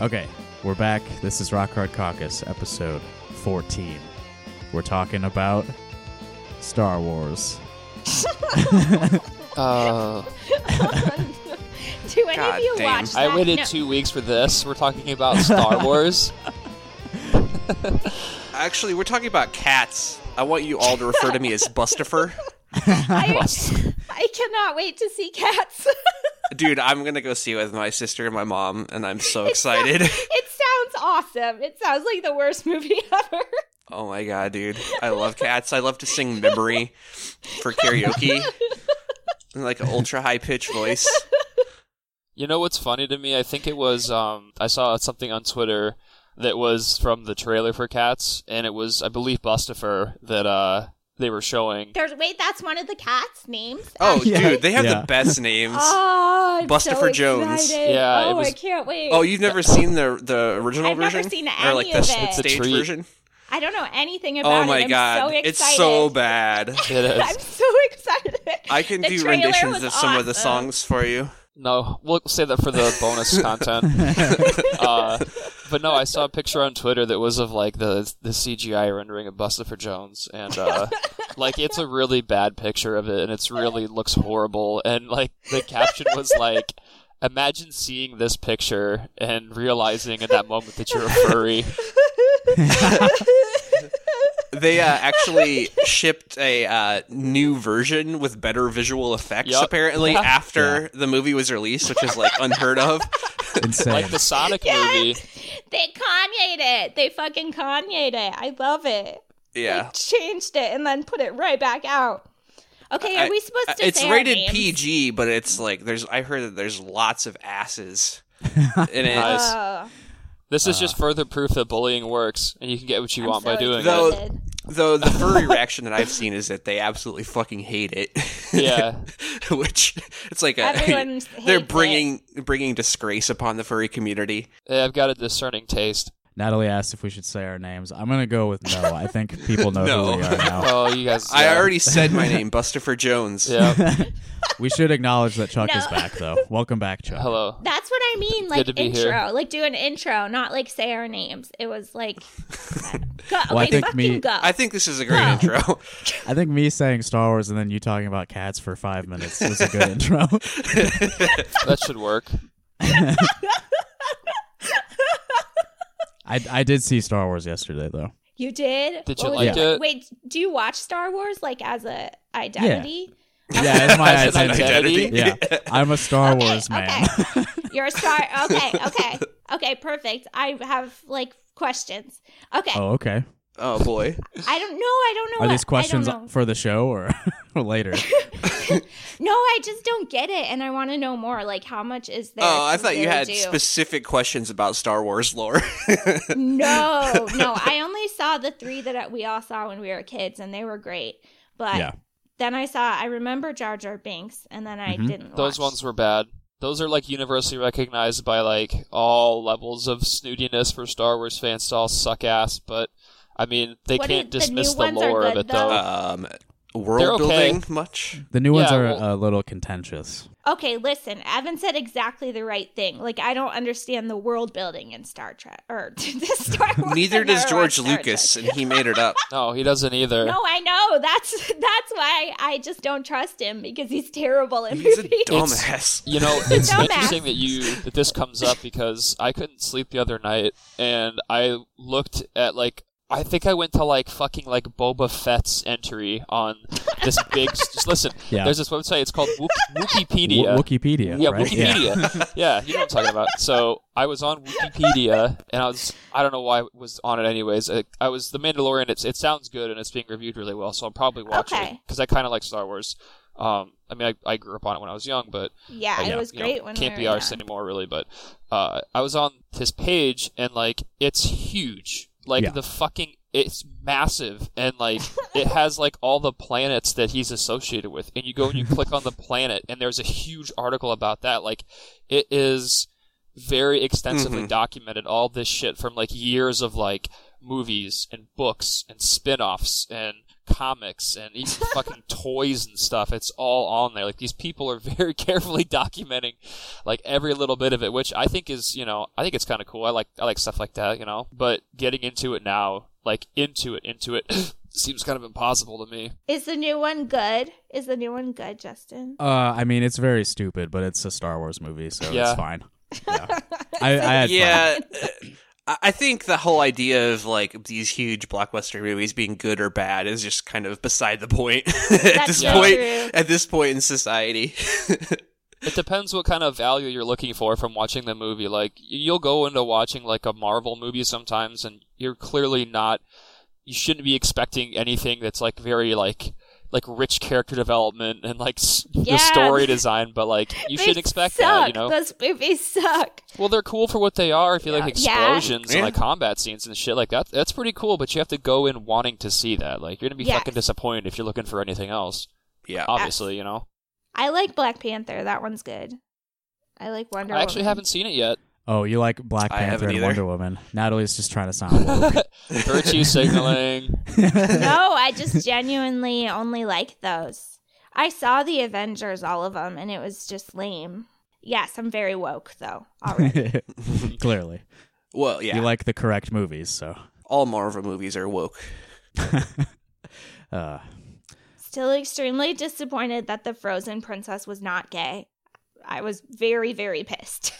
Okay, we're back. This is Rock Hard Caucus, episode 14. We're talking about Star Wars. Uh, Do any God of you damn. watch that? I waited No. two weeks for this. We're talking about Star Wars. Actually, we're talking about cats. I want you all to refer to me as Bustopher. I, I cannot wait to see cats. Dude, I'm gonna go see it with my sister and my mom, and I'm so It sounds- excited. it sounds awesome. It sounds like the worst movie ever. oh my god, dude. I love cats. I love to sing memory for karaoke. In like an ultra high pitched voice. You know what's funny to me? I think it was um I saw something on Twitter that was from the trailer for Cats, and it was I believe Bustopher that uh they were showing. There's wait, that's one of the cats' names. Oh, Yeah. dude, they have Yeah. the best names. Oh, I'm Bustopher Jones. excited. Yeah, it oh, was- I can't wait. Oh, you've never seen the the original I've never version? seen or like the, of it. the stage version? I don't know anything oh about it. Oh it. my I'm god, so excited. it's so bad. It is. I'm so excited. I can The do renditions was of some of the songs for you. No, we'll save that for the bonus content. uh, but no, I saw a picture on Twitter that was of like the the CGI rendering of Bustopher Jones, and uh, like it's a really bad picture of it, and it's really looks horrible. And like the caption was like, "Imagine seeing this picture and realizing in that moment that you're a furry." They uh, actually shipped a uh, new version with better visual effects, Yup. apparently, Yeah. after the movie was released, which is like unheard of. Insane. like the Sonic Yes! movie. They Kanye'd it. They fucking Kanye'd it. I love it. Yeah. They changed it and then put it right back out. Okay, are I- we supposed to It's say our rated names? PG, but it's like there's. I heard that there's lots of asses in it. Nice. Oh, This is just further proof that bullying works, and you can get what you I'm want so by doing Though- it. excited. Though the furry reaction that I've seen is that they absolutely fucking hate it. Yeah. Which it's like a they're hates bringing bringing disgrace upon the furry community. Yeah, I've got a discerning taste. Natalie asked if we should say our names. I'm going to go with no. I think people know No. who we are now. Oh, you guys. I yeah. already said my name, Bustopher Jones. Yeah. we should acknowledge that Chuck No. is back, though. Welcome back, Chuck. Hello. That's what I mean, like to be intro, here. like do an intro, not like say our names. It was like, go, okay, Well, I think fucking me- go. I think this is a great No. intro. I think me saying Star Wars and then you talking about cats for five minutes was a good intro. That should work. I, I did see Star Wars yesterday, though. you did. Did you was like it? Wait, do you watch Star Wars like as a identity? Yeah, it's my As an identity. identity? Yeah, I'm a Star Okay, Wars man. okay. You're a star. Okay, okay, okay, perfect. I have like questions. Okay, oh, okay. Oh boy. I don't know. I don't know. Are what- these questions I don't know. for the show or later? No, I just don't get it, and I want to know more. Like, how much is there? Oh, I thought you had do? specific questions about Star Wars lore. No, no. I only saw the three that we all saw when we were kids, and they were great. But Yeah. then I saw, I remember Jar Jar Binks, and then I Mhm. didn't. Those watch. ones were bad. Those are like universally recognized by like all levels of snootiness for Star Wars fans to all suck ass, but I mean they What can't is- the dismiss the, ones are lore of it though. though? um, world They're okay. building much? The new ones are well- a little contentious. Okay, listen. Evan said exactly the right thing. Like, I don't understand the world building in Star Trek or the Star Wars. Neither does George Lucas, and he made it up. no, he doesn't either. No, I know. That's that's why I just don't trust him because he's terrible in He's a movies. dumbass. You know, it's Dumbass. interesting that you that this comes up because I couldn't sleep the other night and I looked at like I think I went to like fucking like Boba Fett's entry on this big. just listen, Yeah. there's this website. It's called Wik- W- Wikipedia. Wikipedia. yeah, right? Wikipedia. Yeah. you know what I'm talking about. So I was on Wikipedia, and I was I don't know why I was on it anyways. I, I was The Mandalorian. It's it sounds good and it's being reviewed really well, so I'll probably watch it because I kind of like Star Wars. Um, I mean, I, I grew up on it when I was young, but yeah, uh, it was you know, great when can't we be were ours young. anymore, really. But uh, I was on his page, and like it's huge. Like Yeah. the fucking, it's massive, and like it has like all the planets that he's associated with. And you go and you click on the planet, and there's a huge article about that. Like it is very extensively Mhm. documented. All this shit from like years of like movies and books and spin-offs and comics and even fucking toys and stuff. It's all on there. Like these people are very carefully documenting like every little bit of it, which I think is, you know, I think it's kind of cool. I like I like stuff like that, you know. But getting into it now, like into it, into it seems kind of impossible to me. Is the new one good? Is the new one good, Justin? Uh, I mean, it's very stupid, but it's a Star Wars movie, so Yeah. it's fine. Yeah, I, I had fun. yeah. I I think the whole idea of like these huge blockbuster movies being good or bad is just kind of beside the point at That's this so point. true. At this point in society, It depends what kind of value you're looking for from watching the movie. Like you'll go into watching like a Marvel movie sometimes, and you're clearly not. You shouldn't be expecting anything that's like very like like rich character development and like s- Yeah. the story design, but like you They should expect suck. that. You know, Those movies suck. well they're cool for what they are. If you like explosions Yeah. and like combat scenes and shit like that, that's pretty cool. But you have to go in wanting to see that. Like you're gonna be Yes. fucking disappointed if you're looking for anything else. yeah. Obviously, you know. I like Black Panther. That one's good. I like Wonder I actually Woman. haven't seen it yet. Oh, you like Black Panther and. Wonder Woman? Natalie's just trying to sound woke. Virtue signaling. no, I just genuinely only like those. I saw the Avengers, all of them, and it was just lame. Yes, I'm very woke though. Already. Clearly, Well, yeah. you like the correct movies, so. all Marvel movies are woke. uh, Still extremely disappointed that the Frozen princess was not gay. I was very, very pissed.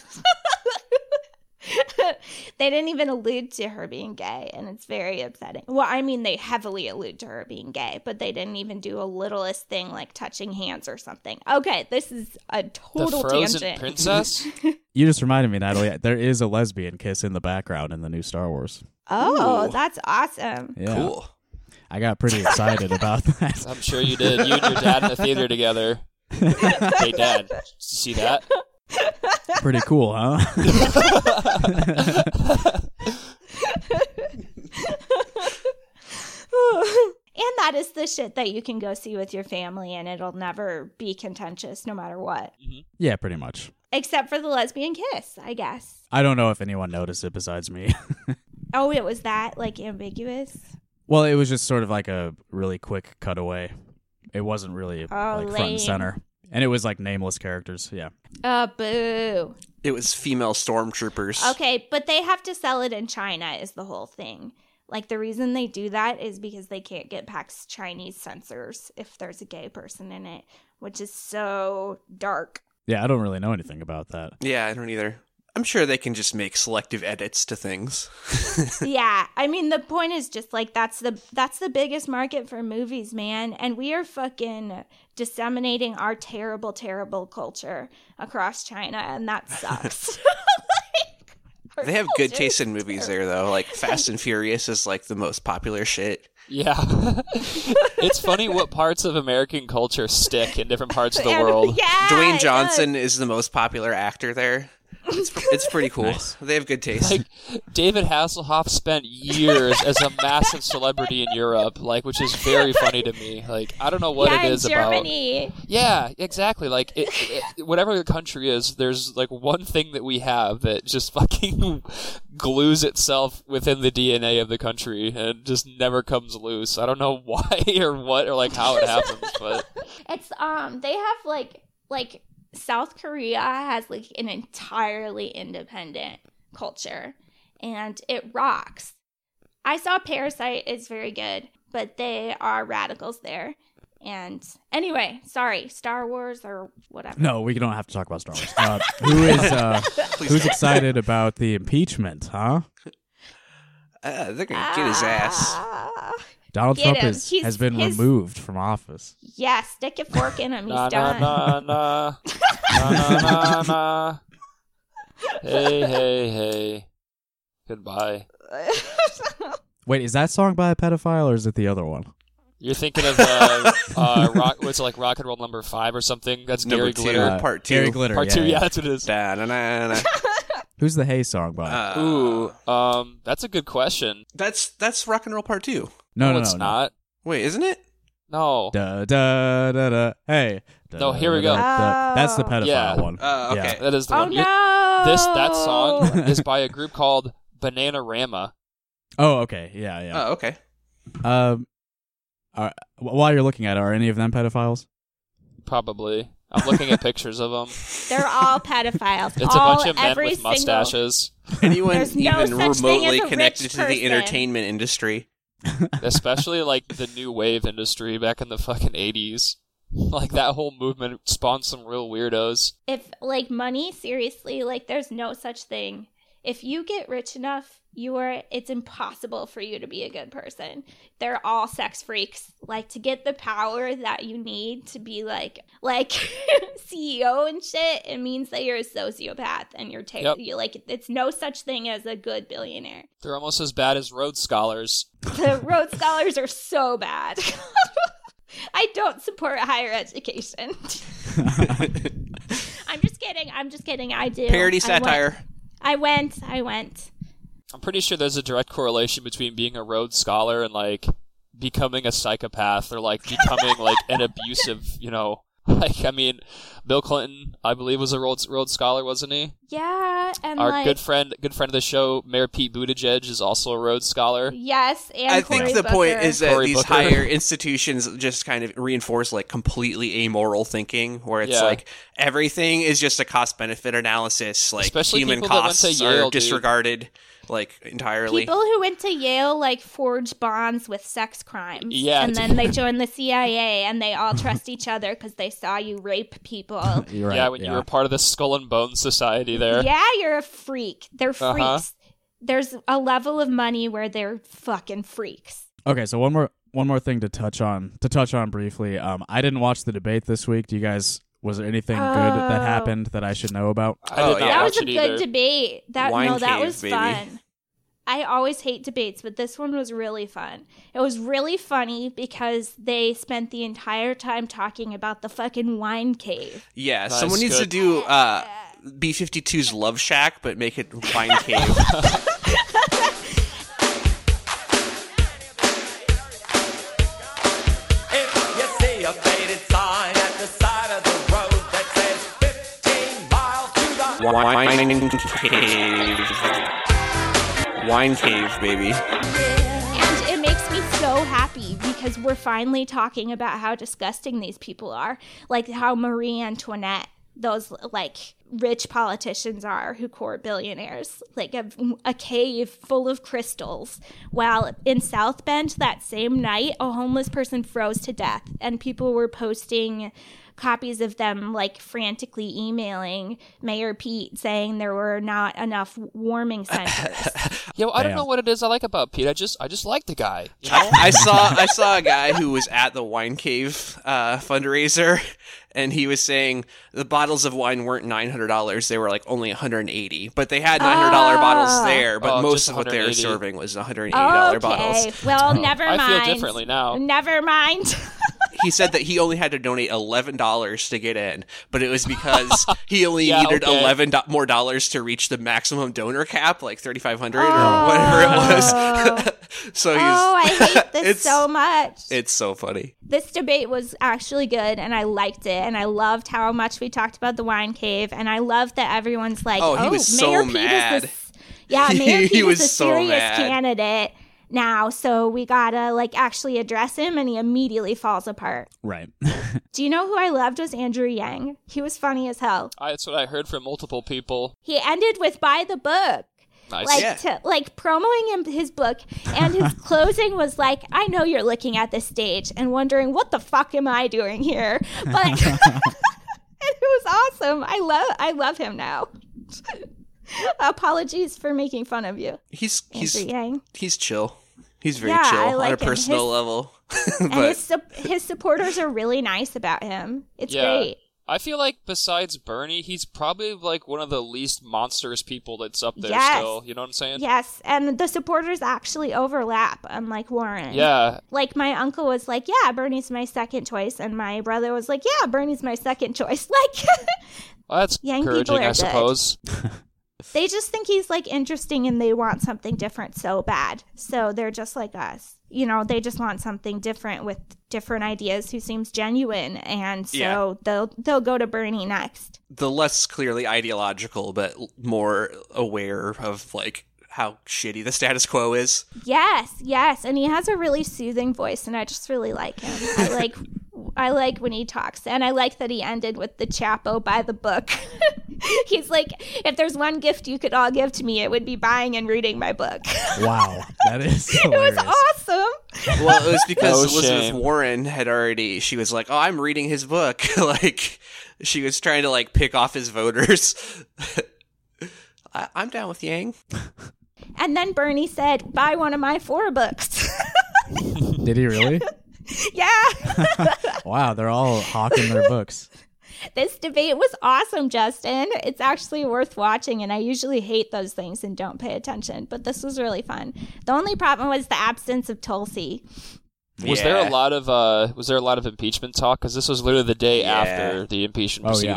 they didn't even allude to her being gay, and it's very upsetting. Well, I mean, they heavily allude to her being gay, but they didn't even do a littlest thing like touching hands or something. Okay, this is a The total frozen tangent. princess. you just reminded me, Natalie. There is a lesbian kiss in the background in the new Star Wars. Oh, Ooh. that's awesome. Yeah, Cool. I got pretty excited about that. I'm sure you did. You and your dad in the theater together. Hey, Dad, did you see that? Pretty cool, huh? and that is the shit that you can go see with your family and it'll never be contentious no matter what. Mm-hmm. yeah, pretty much. Except for the lesbian kiss, I guess. I don't know if anyone noticed it besides me. Oh, it was that like ambiguous. well, it was just sort of like a really quick cutaway. It wasn't really Oh, like front and center, and it was like nameless characters. Yeah, Uh boo. It was female stormtroopers. Okay, but they have to sell it in China is the whole thing. Like the reason they do that is because they can't get past Chinese censors if there's a gay person in it, which is so dark. yeah. I don't really know anything about that. Yeah, I don't either. I'm sure they can just make selective edits to things. yeah, I mean the point is just like that's the that's the biggest market for movies, man, and we are fucking disseminating our terrible terrible culture across China and that sucks. Like, They have good taste in movies terrible. there, though. Like Fast and Furious is like the most popular shit. Yeah. it's funny what parts of American culture stick in different parts of the And- world. Yeah, Dwayne Johnson does. is the most popular actor there. It's, it's pretty cool. Nice. They have good taste. Like David Hasselhoff spent years as a massive celebrity in Europe, like which is very funny to me. Like I don't know what yeah, it is in about. Germany. Yeah, exactly. Like it, it, whatever the country is, there's like one thing that we have that just fucking glues itself within the DNA of the country and just never comes loose. I don't know why or what or like how it happens, but It's um they have like like South Korea has like an entirely independent culture and it rocks. I saw Parasite is very good, but they are radicals there. And anyway, sorry, Star Wars or whatever. No, we don't have to talk about Star Wars. Uh, who is uh, who's excited about the impeachment? Huh? Uh, they're gonna get his ass. Donald Get Trump him. is, He's- has been his- removed from office. yeah, stick a fork in him. He's na na done. na na na na na na. Hey hey hey. Goodbye. Wait, is that song by a pedophile or is it the other one? You're thinking of uh, uh, rock. What's it like Rock and Roll Number Five or something? That's Number Gary two. Glitter. Uh, part two. Gary Glitter. Part yeah, two. yeah. Yeah, that's what it is. Da-na-na-na. Who's the Hey song by? Uh, Ooh, um, that's a good question. that's that's rock and roll part two. No, no, it's no, no. not. Wait, isn't it? No. Da da da da. Hey. No, here we go. Da, da. That's the Oh. pedophile Yeah. one. Uh, Yeah. okay. That is the Oh one. No! This that song is by a group called Bananarama. Oh, okay. Yeah, yeah. Oh, okay. Um, are, while you're looking at it, are any of them pedophiles? Probably. I'm looking at pictures of them. They're all pedophiles. It's a bunch of men every with single- mustaches, Anyone There's even such thing as remotely connected to the entertainment industry? especially like the new wave industry back in the fucking 80s. Like that whole movement spawned some real weirdos. If like money, seriously, like there's no such thing. If you get rich enough, you are it's impossible for you to be a good person. They're all sex freaks. Like to get the power that you need to be like like CEO and shit, it means that you're a sociopath and you're ta- Yep. you like it's no such thing as a good billionaire. They're almost as bad as Rhodes Scholars. The Rhodes Scholars are so bad. I don't support higher education. I'm just kidding. I'm just kidding. I do. Parody I went- satire. I went. I went. I'm pretty sure there's a direct correlation between being a Rhodes Scholar and like becoming a psychopath or like becoming like an abusive, you know. Like I mean, Bill Clinton, I believe, was a Rhodes, Rhodes Scholar, wasn't he? Yeah, and Our like good friend, good friend of the show, Mayor Pete Buttigieg, is also a Rhodes Scholar. yes, and I Cory think the point is that Cory these Booker. higher institutions just kind of reinforce like completely amoral thinking, where it's Yeah. like everything is just a cost benefit analysis. Like Especially human people that went to costs Yale, are dude. Disregarded like entirely. People who went to Yale like forge bonds with sex crimes. Yeah, and then they join the CIA and they all trust each other because they saw you rape people. You're right. yeah, when you were part of the Skull and Bones Society there. Yeah, you're a freak. They're freaks. Uh-huh. There's a level of money where they're fucking freaks. Okay, so one more one more thing to touch on to touch on briefly. Um, I didn't watch the debate this week. Do you guys? Was there anything good that Oh. happened that I should know about? I Oh, did not yeah. that watch was a it good either. debate. That Wine no, that cave, was baby. fun. I always hate debates, but this one was really fun. It was really funny because they spent the entire time talking about the fucking wine cave. yeah, Nice, someone needs to do uh, B52's Love Shack, but make it Wine Cave. Wine Cave. Wine Cave, baby. And it makes me so happy because we're finally talking about how disgusting these people are. Like how Marie Antoinette, those like rich politicians are who court billionaires, like a, a cave full of crystals. While in South Bend that same night, a homeless person froze to death and people were posting copies of them like frantically emailing Mayor Pete saying there were not enough warming centers. Yeah, well, I don't know what it is I like about Pete. I just, I just like the guy. You know? I, I saw I saw a guy who was at the Wine Cave uh, fundraiser, and he was saying the bottles of wine weren't nine hundred dollars; they were like only one hundred and eighty. But they had nine hundred dollar Ah. bottles there, but Oh, most of what they were serving was one hundred and eighty dollar okay. bottles. Well, Oh. never I mind. feel differently now. Never mind. He said that he only had to donate eleven dollars to get in, but it was because he only Yeah, needed okay. eleven do- more dollars to reach the maximum donor cap, like thirty five hundred or oh. whatever it was. so he's oh, I hate this so much. it's so funny. this debate was actually good and I liked it and I loved how much we talked about the wine cave and I loved that everyone's like, Oh, "Oh, he was oh, so Mayor Pete mad. is this Yeah, Mayor He Pete was is a so serious mad. candidate now, so we got to like actually address him and he immediately falls apart. Right. Do you know who I loved was Andrew Yang? He was funny as hell. I, that's what I heard from multiple people. He ended with buy the book. Nice. like Yeah. to like promoting him his book and his closing was like i know you're looking at the stage and wondering what the fuck am i doing here but and it was awesome i love i love him now apologies for making fun of you He's he's Yang. he's chill. He's very Yeah, I chill on a him. personal His- level. and but his, sup- his supporters are really nice about him it's Yeah. great I feel like besides Bernie, he's probably like one of the least monstrous people that's up there Yes. still. You know what I'm saying? yes and the supporters actually overlap unlike warren Yeah. like my uncle was like, "Yeah, Bernie's my second choice," and my brother was like, "Yeah, Bernie's my second choice." Like Well, that's Young people encouraging, are I good. suppose. They just think he's like interesting and they want something different so bad. So they're just like us. You know, they just want something different with different ideas who seems genuine and so Yeah. they'll they'll go to Bernie next. the less clearly ideological, but more aware of like how shitty the status quo is. Yes, yes, and he has a really soothing voice, and I just really like him. I like, I like when he talks, and I like that he ended with the Chapo by the book. He's like, if there's one gift you could all give to me, it would be buying and reading my book. Wow, that is it was awesome. Well, it was because oh, No Elizabeth shame. Warren had already. She was like, "Oh, I'm reading his book." like, she was trying to like pick off his voters. I, I'm down with Yang. And then Bernie said, buy one of my four books. Did he really? yeah. wow, they're all hawking their books. This debate was awesome, Justin. It's actually worth watching, and I usually hate those things and don't pay attention, but this was really fun. The only problem was the absence of Tulsi. Was there a lot of uh was there a lot of impeachment talk? Because this was literally the day Yeah. after the impeachment Oh, yeah.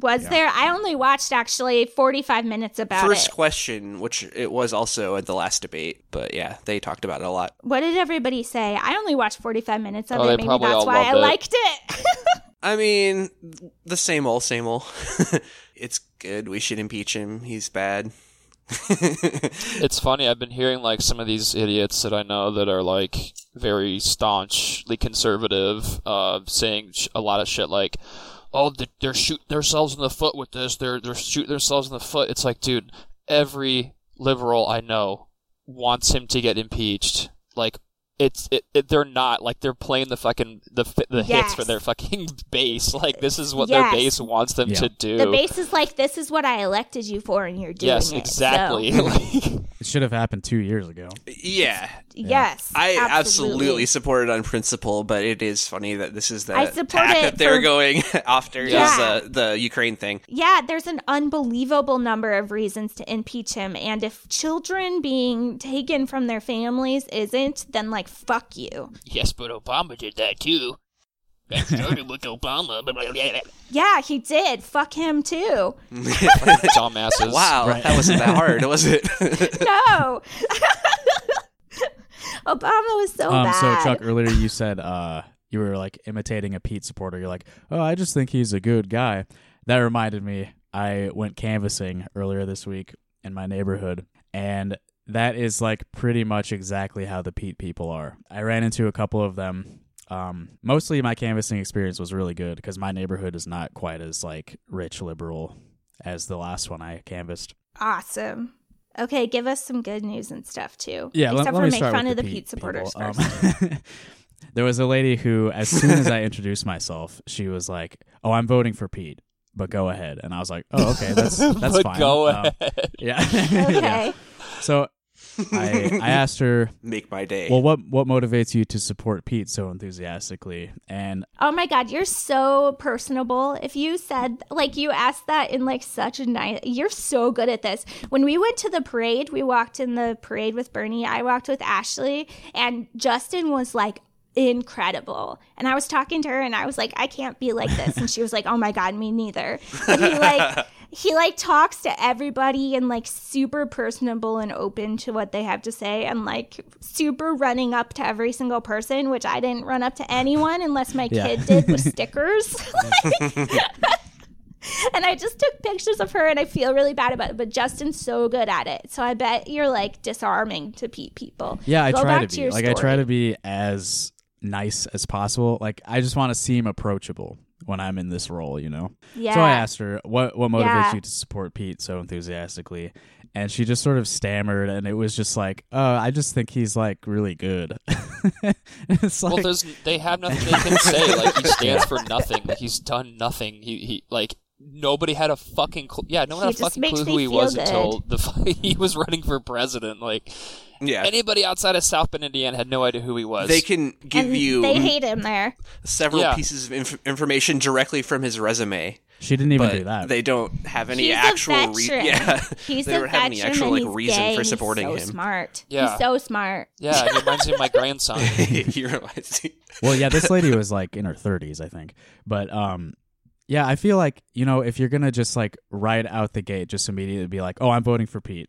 Proceedings. Was there? I only watched actually 45 minutes about First it. question, which it was also at the last debate, but yeah, they talked about it a lot. What did everybody say? I only watched 45 minutes of Oh, it. Maybe probably that's all why I it. liked it. I mean, the same old, same old. it's good. We should impeach him. He's bad. It's funny. I've been hearing like some of these idiots that I know that are like very staunchly conservative, uh, saying sh- a lot of shit like, "Oh, th- they're shooting themselves in the foot with this. They're they're shooting themselves in the foot." It's like, dude, every liberal I know wants him to get impeached. Like. It's it, it. They're not like they're playing the fucking the fi- the hits for their fucking base. Like this is what Yes. their base wants them Yeah. to do. the base is like, this is what I elected you for, and you're doing yes, it. exactly. So, It should have happened two years ago. Yeah, yes. I absolutely. absolutely support it on principle, but it is funny that this is the I support it that they're for- going after Yeah. is the, the Ukraine thing. Yeah, there's an unbelievable number of reasons to impeach him. And if children being taken from their families isn't, then like, fuck you. Yes, but Obama did that too. That started with Obama. Yeah, he did. Fuck him too. Dumbasses. Wow, Right. that wasn't that hard, was it? No. Obama was so Um, bad. so Chuck, earlier you said uh, you were like imitating a Pete supporter. You're like, oh, I just think he's a good guy. That reminded me. I went canvassing earlier this week in my neighborhood, and that is like pretty much exactly how the Pete people are. I ran into a couple of them. Um, mostly my canvassing experience was really good because my neighborhood is not quite as like rich liberal as the last one I canvassed. awesome. Okay, give us some good news and stuff too. Yeah, let, Except let for me make start fun with of the Pete Pete supporters people. first. Um, there was a lady who, as soon as I introduced myself, she was like, "Oh, I'm voting for Pete, but go ahead." And I was like, "Oh, okay, that's that's but fine." go Um, ahead. yeah. okay. yeah. So I I asked her, Make my day. "Well, what what motivates you to support Pete so enthusiastically?" And Oh my god, you're so personable. If you said like you asked that in like such a nice you're so good at this. When we went to the parade, we walked in the parade with Bernie. I walked with Ashley and Justin was like incredible. And I was talking to her and I was like, I can't be like this. And she was like, Oh my god, me neither. But he like he like talks to everybody and like super personable and open to what they have to say and like super running up to every single person which i didn't run up to anyone unless my Yeah. kid did with stickers. And i just took pictures of her and i feel really bad about it but justin's so good at it. So i bet you're like disarming to pe- people. Yeah, I Go try to to be. your like I try to be as nice as possible. Like I just want to seem approachable when I'm in this role, you know. yeah So I asked her, "What what motivates Yeah. you to support Pete so enthusiastically?" And she just sort of stammered, and it was just like, "Oh, I just think he's like really good." it's like, well, there's they have nothing they can say. Like he stands for nothing. Like he's done nothing. He he like nobody had a fucking cl- yeah. No one He had a fucking clue who he was good. until the fu- he was running for president. Like yeah. anybody outside of South Bend, Indiana, had no idea who he was. They can give and you they hate him there several Yeah. pieces of inf- information directly from his resume, she didn't even but do that. they don't have any he's actual a re- veteran. yeah. he's they a don't have any actual and like he's reason gay for and supporting he's so him. smart Yeah. he's so smart yeah, he reminds me of my grandson. he reminds me. well, yeah, this lady was like in her 30s, I think. But um yeah, I feel like, you know, if you're going to just like right out the gate just immediately be like, "Oh, I'm voting for Pete."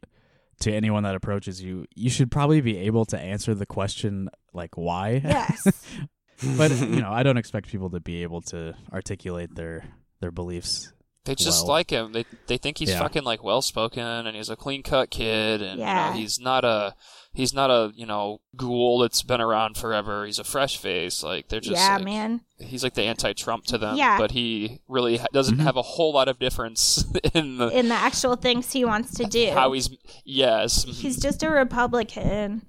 To anyone that approaches you, you should probably be able to answer the question like why. yes but you know, I don't expect people to be able to articulate their their beliefs They just well. like him. They they think he's Yeah. fucking like well spoken and he's a clean cut kid and Yeah. you know, he's not a he's not a you know ghoul that's been around forever. He's a fresh face. Like they're just yeah, like, man. He's like the anti-Trump to them. Yeah. But he really ha- doesn't Mhm. have a whole lot of difference in the In the actual things he wants to do. how he's yes. He's just a Republican.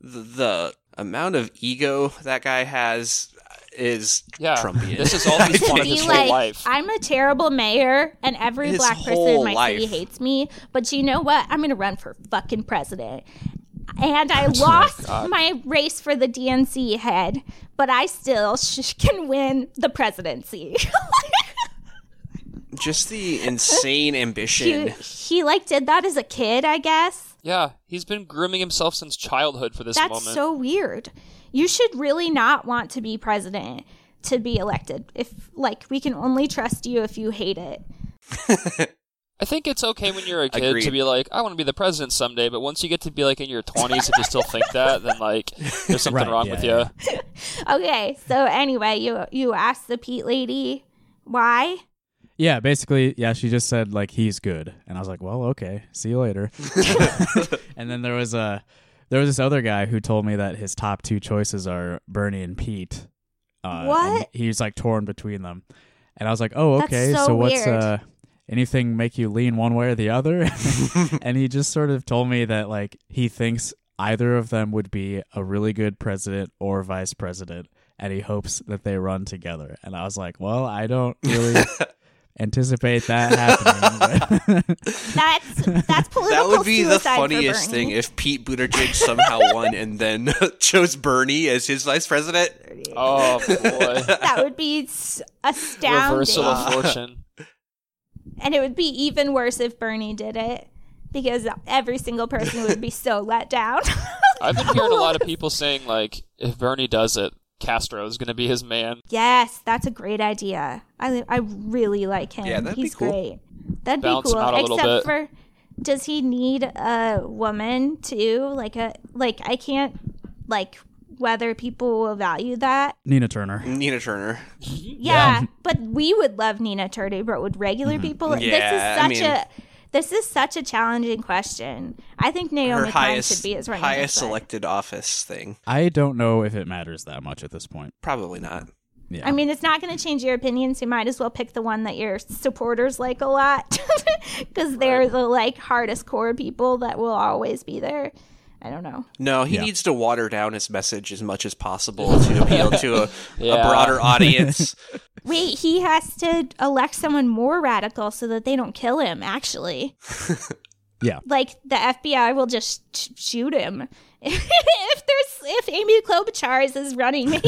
The, the amount of ego that guy has is Yeah. Trumpian. This is all he's I wanted his Be whole like, life. I'm a terrible mayor, and every His black person in whole my city hates me. But you know what? I'm going to run for fucking president. And I oh lost God. my race for the DNC head, but I still sh- can win the presidency. Just the insane he, ambition. he like did that as a kid, I guess. yeah, he's been grooming himself since childhood for this That's moment. so weird. You should really not want to be president to be elected. If like we can only trust you if you hate it. I think it's okay when you're a kid Agreed. to be like, I want to be the president someday, but once you get to be like in your 20s, if you still think that, then like there's something Right, wrong yeah, with yeah. you. Okay, so anyway, you you asked the Pete lady why? Yeah, basically, yeah, she just said like he's good, and I was like, well, okay, see you later. and then there was a there was this other guy who told me that his top two choices are Bernie and Pete. Uh, What? he- He's like torn between them, and I was like, oh, okay. so what's weird. uh anything make you lean one way or the other? and he just sort of told me that like he thinks either of them would be a really good president or vice president and he hopes that they run together and i was like well i don't really anticipate that happening That's that's political That would be the funniest thing if Pete Buttigieg somehow won and then chose Bernie as his vice president. Oh boy. that would be s- astounding. Reversal of fortune. And it would be even worse if Bernie did it because every single person would be so let down. I've been hearing a lot of people saying like if Bernie does it, Castro is going to be his man. Yes, that's a great idea. I I really like him. Yeah, that'd be He's cool. great. That'd Balance be him cool. out a Except bit. for does he need a woman too? Like a like I can't like whether people will value that. nina turner Nina Turner. Yeah, but we would love Nina Turner, but would regular people? this Mm-hmm. Yeah, I is such mean- a this is such a challenging question. I think Naomi Her highest, should be his running highest mate, but- elected office thing. i don't know if it matters that much at this point Probably not. yeah I mean, it's not going to change your opinion, so you might as well pick the one that your supporters like a lot, because they're the like hardest core people that will always be there. I don't know. No, he Yeah. needs to water down his message as much as possible to appeal to a, a broader audience. Wait, he has to elect someone more radical so that they don't kill him. Actually, Yeah. like the FBI will just sh- shoot him if there's if Amy Klobuchar is his running mate.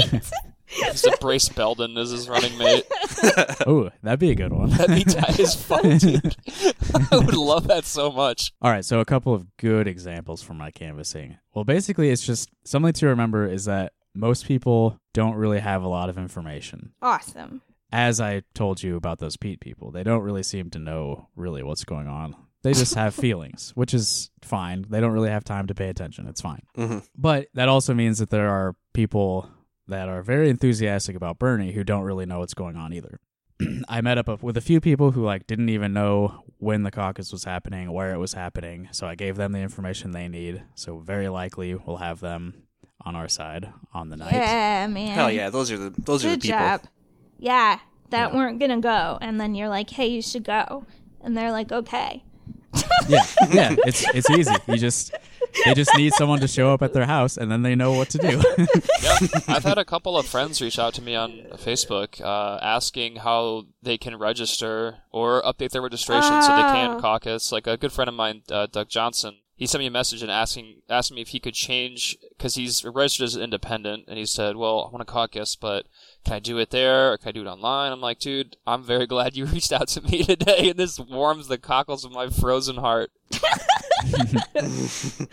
Just a Brace Belden as his running mate. oh that'd be a good one That'd be tight as fuck, dude. I would love that so much. All right, so a couple of good examples from my canvassing. Well, basically, it's just something to remember is that most people don't really have a lot of information. awesome. As I told you about those Pete people, they don't really seem to know really what's going on. They just have feelings, which is fine. They don't really have time to pay attention. It's fine. Mhm. But that also means that there are people that are very enthusiastic about Bernie who don't really know what's going on either. I met up with a few people who like didn't even know when the caucus was happening, where it was happening. So I gave them the information they need. So very likely we'll have them on our side on the night. Yeah, man. Hell yeah, those are the those are the Good people. job. Yeah, that Yeah. weren't gonna go, and then you're like, "Hey, you should go," and they're like, "Okay." Yeah, yeah, it's it's easy. You just they just need someone to show up at their house, and then they know what to do. Yeah, I've had a couple of friends reach out to me on Facebook uh, asking how they can register or update their registration so they Oh. can caucus. Like a good friend of mine, uh, Doug Johnson, he sent me a message and asking asking me if he could change because he's registered as an independent, and he said, "Well, I want to caucus, but can I do it there or can I do it online?" I'm like, "Dude, I'm very glad you reached out to me today, and this warms the cockles of my frozen heart."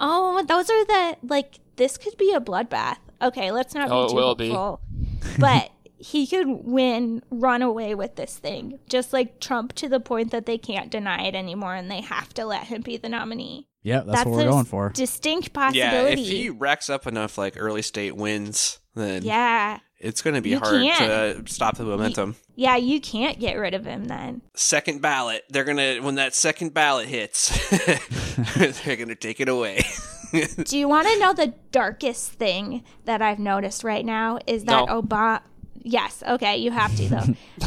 Oh, those are the like. This could be a bloodbath. Okay, let's not Oh, be it too will be. But he could win, run away with this thing, just like Trump, to the point that they can't deny it anymore, and they have to let him be the nominee. yeah, that's, what we're going for. Distinct possibility. Yeah, possibility. if he racks up enough like early state wins, then yeah. It's going to be You hard can't. to stop the momentum. Yeah, you can't get rid of him then. Second ballot. They're going to when that second ballot hits, they're going to take it away. Do you want to know the darkest thing that I've noticed right now? Is that No. Obama. Yes, okay, you have to though.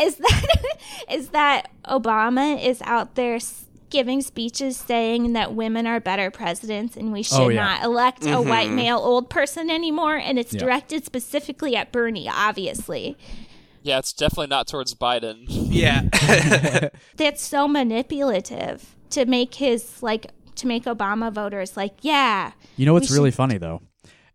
is that is that Obama is out there s- giving speeches saying that women are better presidents and we should Oh, yeah. not elect a white male old person anymore and it's Yeah. directed specifically at Bernie, obviously. Yeah, it's definitely not towards Biden. yeah. That's so manipulative to make his like to make Obama voters like, yeah, You know what's really should- funny though?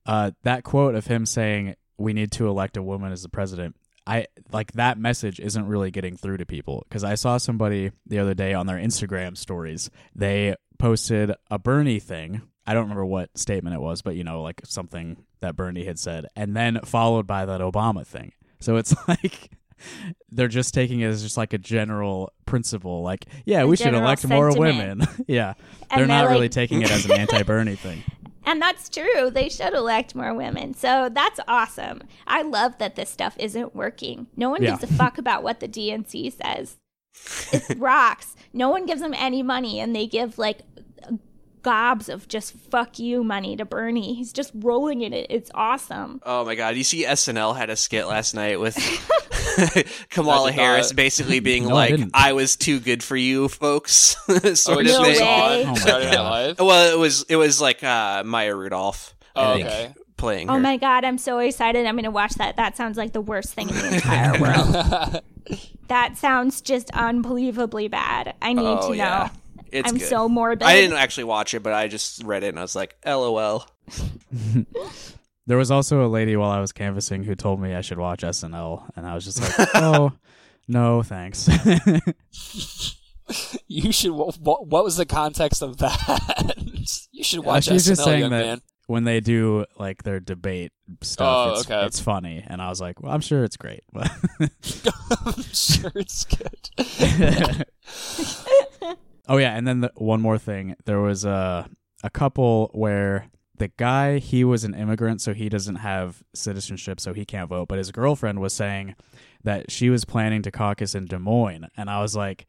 Uh, that quote of him saying we need to elect a woman as the president. I like that message isn't really getting through to people because I saw somebody the other day on their Instagram stories. They posted a Bernie thing. I don't remember what statement it was, but you know, like something that Bernie had said, and then followed by that Obama thing. So it's like they're just taking it as just like a general principle, like yeah, A we should elect more women. yeah, And they're they're not really taking it as an anti-Bernie thing. And that's true. They should elect more women. So that's awesome. I love that this stuff isn't working. No one Yeah. gives a fuck about what the DNC says. It rocks. No one gives them any money, and they give like gobs of just fuck you money to Bernie. He's just rolling in it. It's awesome. Oh my god! You see, SNL had a skit last night with Kamala I did. Harris basically being No, like, didn't. "I was too good for you, folks," sort oh, of No she was thing. way. Oh my God. Well, it was it was like uh, Maya Rudolph, Oh, okay. playing Oh her. my god, I'm so excited. I'm going to watch that. That sounds like the worst thing in the entire world. that sounds just unbelievably bad. I need Oh, to know. yeah. It's I'm good. so morbid. I didn't actually watch it, but I just read it and I was like, "LOL." There was also a lady while I was canvassing who told me I should watch SNL, and I was just like, "Oh, no, thanks." You should. What, what was the context of that? you should Uh, watch she was SNL, just saying young that man. when they do like their debate stuff, Oh, it's, okay. it's funny, and I was like, "Well, I'm sure it's great." I'm sure it's good. Oh yeah, and then the, one more thing: there was a a couple where the guy he was an immigrant, so he doesn't have citizenship, so he can't vote. But his girlfriend was saying that she was planning to caucus in Des Moines, and I was like,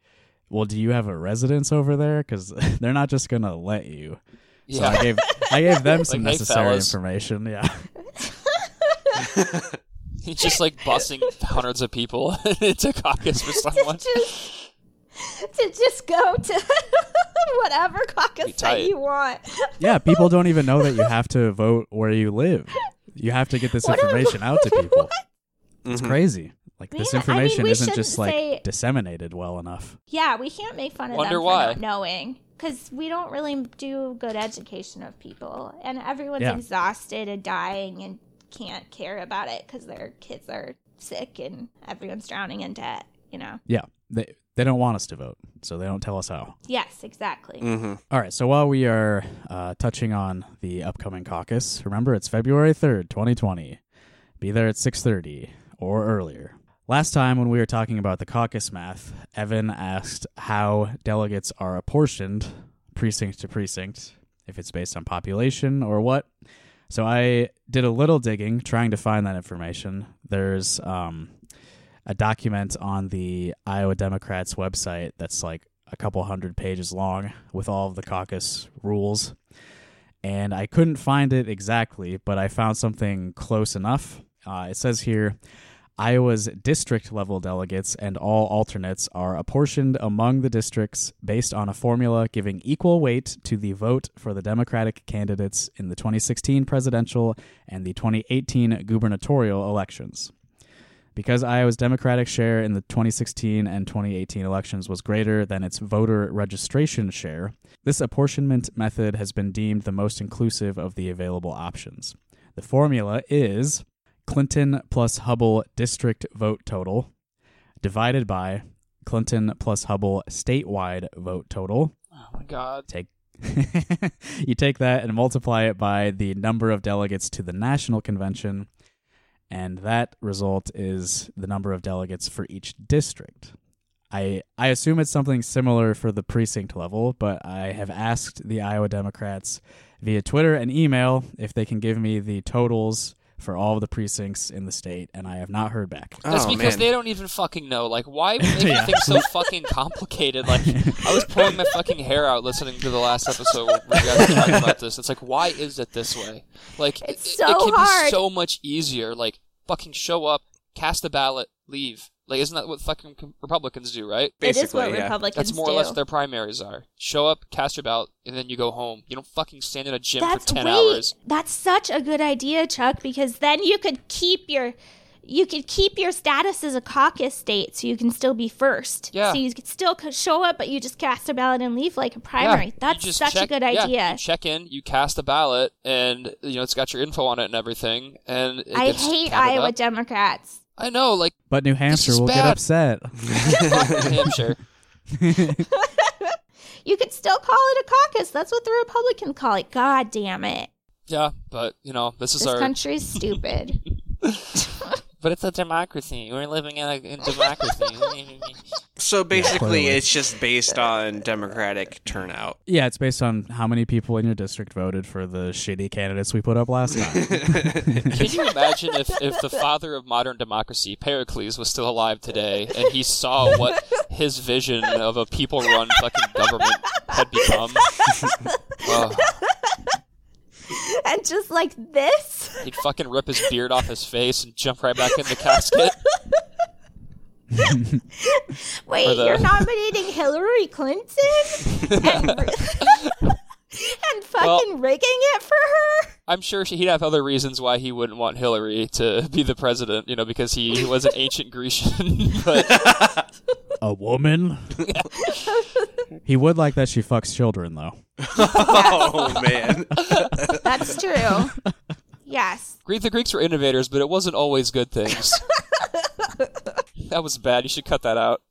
"Well, do you have a residence over there? Because they're not just gonna let you." So I gave I gave them some Like, necessary fellas. information. Yeah. He's just like busing hundreds of people into caucus for someone. Just, to just go to whatever caucus that you want. Yeah, people don't even know that you have to vote where you live. You have to get this What are- information out to people. It's Mhm. crazy. Like this Man, I mean, information isn't shouldn't just like say- disseminated well enough. Yeah, we can't make fun of Wonder them why. for not knowing because we don't really do good education of people, and everyone's Yeah. exhausted and dying and can't care about it because their kids are sick and everyone's drowning in debt. You know? Yeah, they they don't want us to vote, so they don't tell us how. Yes, exactly. hmm All right, so while we are uh, touching on the upcoming caucus, remember it's February third, twenty twenty. Be there at six thirty or earlier. Last time when we were talking about the caucus math, Evan asked how delegates are apportioned precinct to precinct, if it's based on population or what. So I did a little digging trying to find that information. There's um, a document on the Iowa Democrats website that's like a couple hundred pages long with all of the caucus rules. And I couldn't find it exactly, but I found something close enough. Uh, it says here Iowa's district level delegates and all alternates are apportioned among the districts based on a formula giving equal weight to the vote for the Democratic candidates in the 2016 presidential and the 2018 gubernatorial elections. Because Iowa's Democratic share in the 2016 and 2018 elections was greater than its voter registration share, this apportionment method has been deemed the most inclusive of the available options. The formula is Clinton plus Hubbell district vote total divided by Clinton plus Hubbell statewide vote total. Oh my god. Take you take that and multiply it by the number of delegates to the national convention, and that result is the number of delegates for each district. I I assume it's something similar for the precinct level, but I have asked the Iowa Democrats via Twitter and email if they can give me the totals for all of the precincts in the state, and I have not heard back. That's Oh, because man. they don't even fucking know. Like, why make Yeah. things so fucking complicated? Like, I was pulling my fucking hair out listening to the last episode where you guys were talking about this. It's like, why is it this way? Like, It's it, so it can hard. be so much easier. Like, fucking show up, cast a ballot, leave. Like, isn't that what fucking Republicans do, right? it is what yeah. Republicans That's more do. or less what their primaries are. Show up, cast your ballot, and then you go home. You don't fucking stand in a gym That's for ten wait, hours. That's such a good idea, Chuck, because then you could keep your you could keep your status as a caucus state, so you can still be first. Yeah. So you could still show up, but you just cast a ballot and leave like a primary. Yeah, That's just such a check- good yeah, idea. you check in, you cast a ballot, and you know it's got your info on it and everything. And it I gets hate Iowa up. Democrats. I know, like But New Hampshire is will get bad. upset. New Hampshire. You could still call it a caucus. That's what the Republicans call it. God damn it. Yeah, but you know this is This our. country's stupid. But it's a democracy. We're living in a in democracy. So basically, clearly. it's just based on Democratic turnout. Yeah, it's based on how many people in your district voted for the shitty candidates we put up last time. Can you imagine if, if the father of modern democracy, Pericles, was still alive today and he saw what his vision of a people run fucking government had become? Oh, and just like this. he'd fucking rip his beard off his face and jump right back in the casket. Wait, the- you're nominating Hillary Clinton and, and fucking rigging it for her? I'm sure she- he'd have other reasons why he wouldn't want Hillary to be the president, you know, because he was an ancient Grecian. but A woman? he would like that she fucks children, though. oh man, That's true. Yes. Greek, the Greeks were innovators, but it wasn't always good things. that was bad. You should cut that out.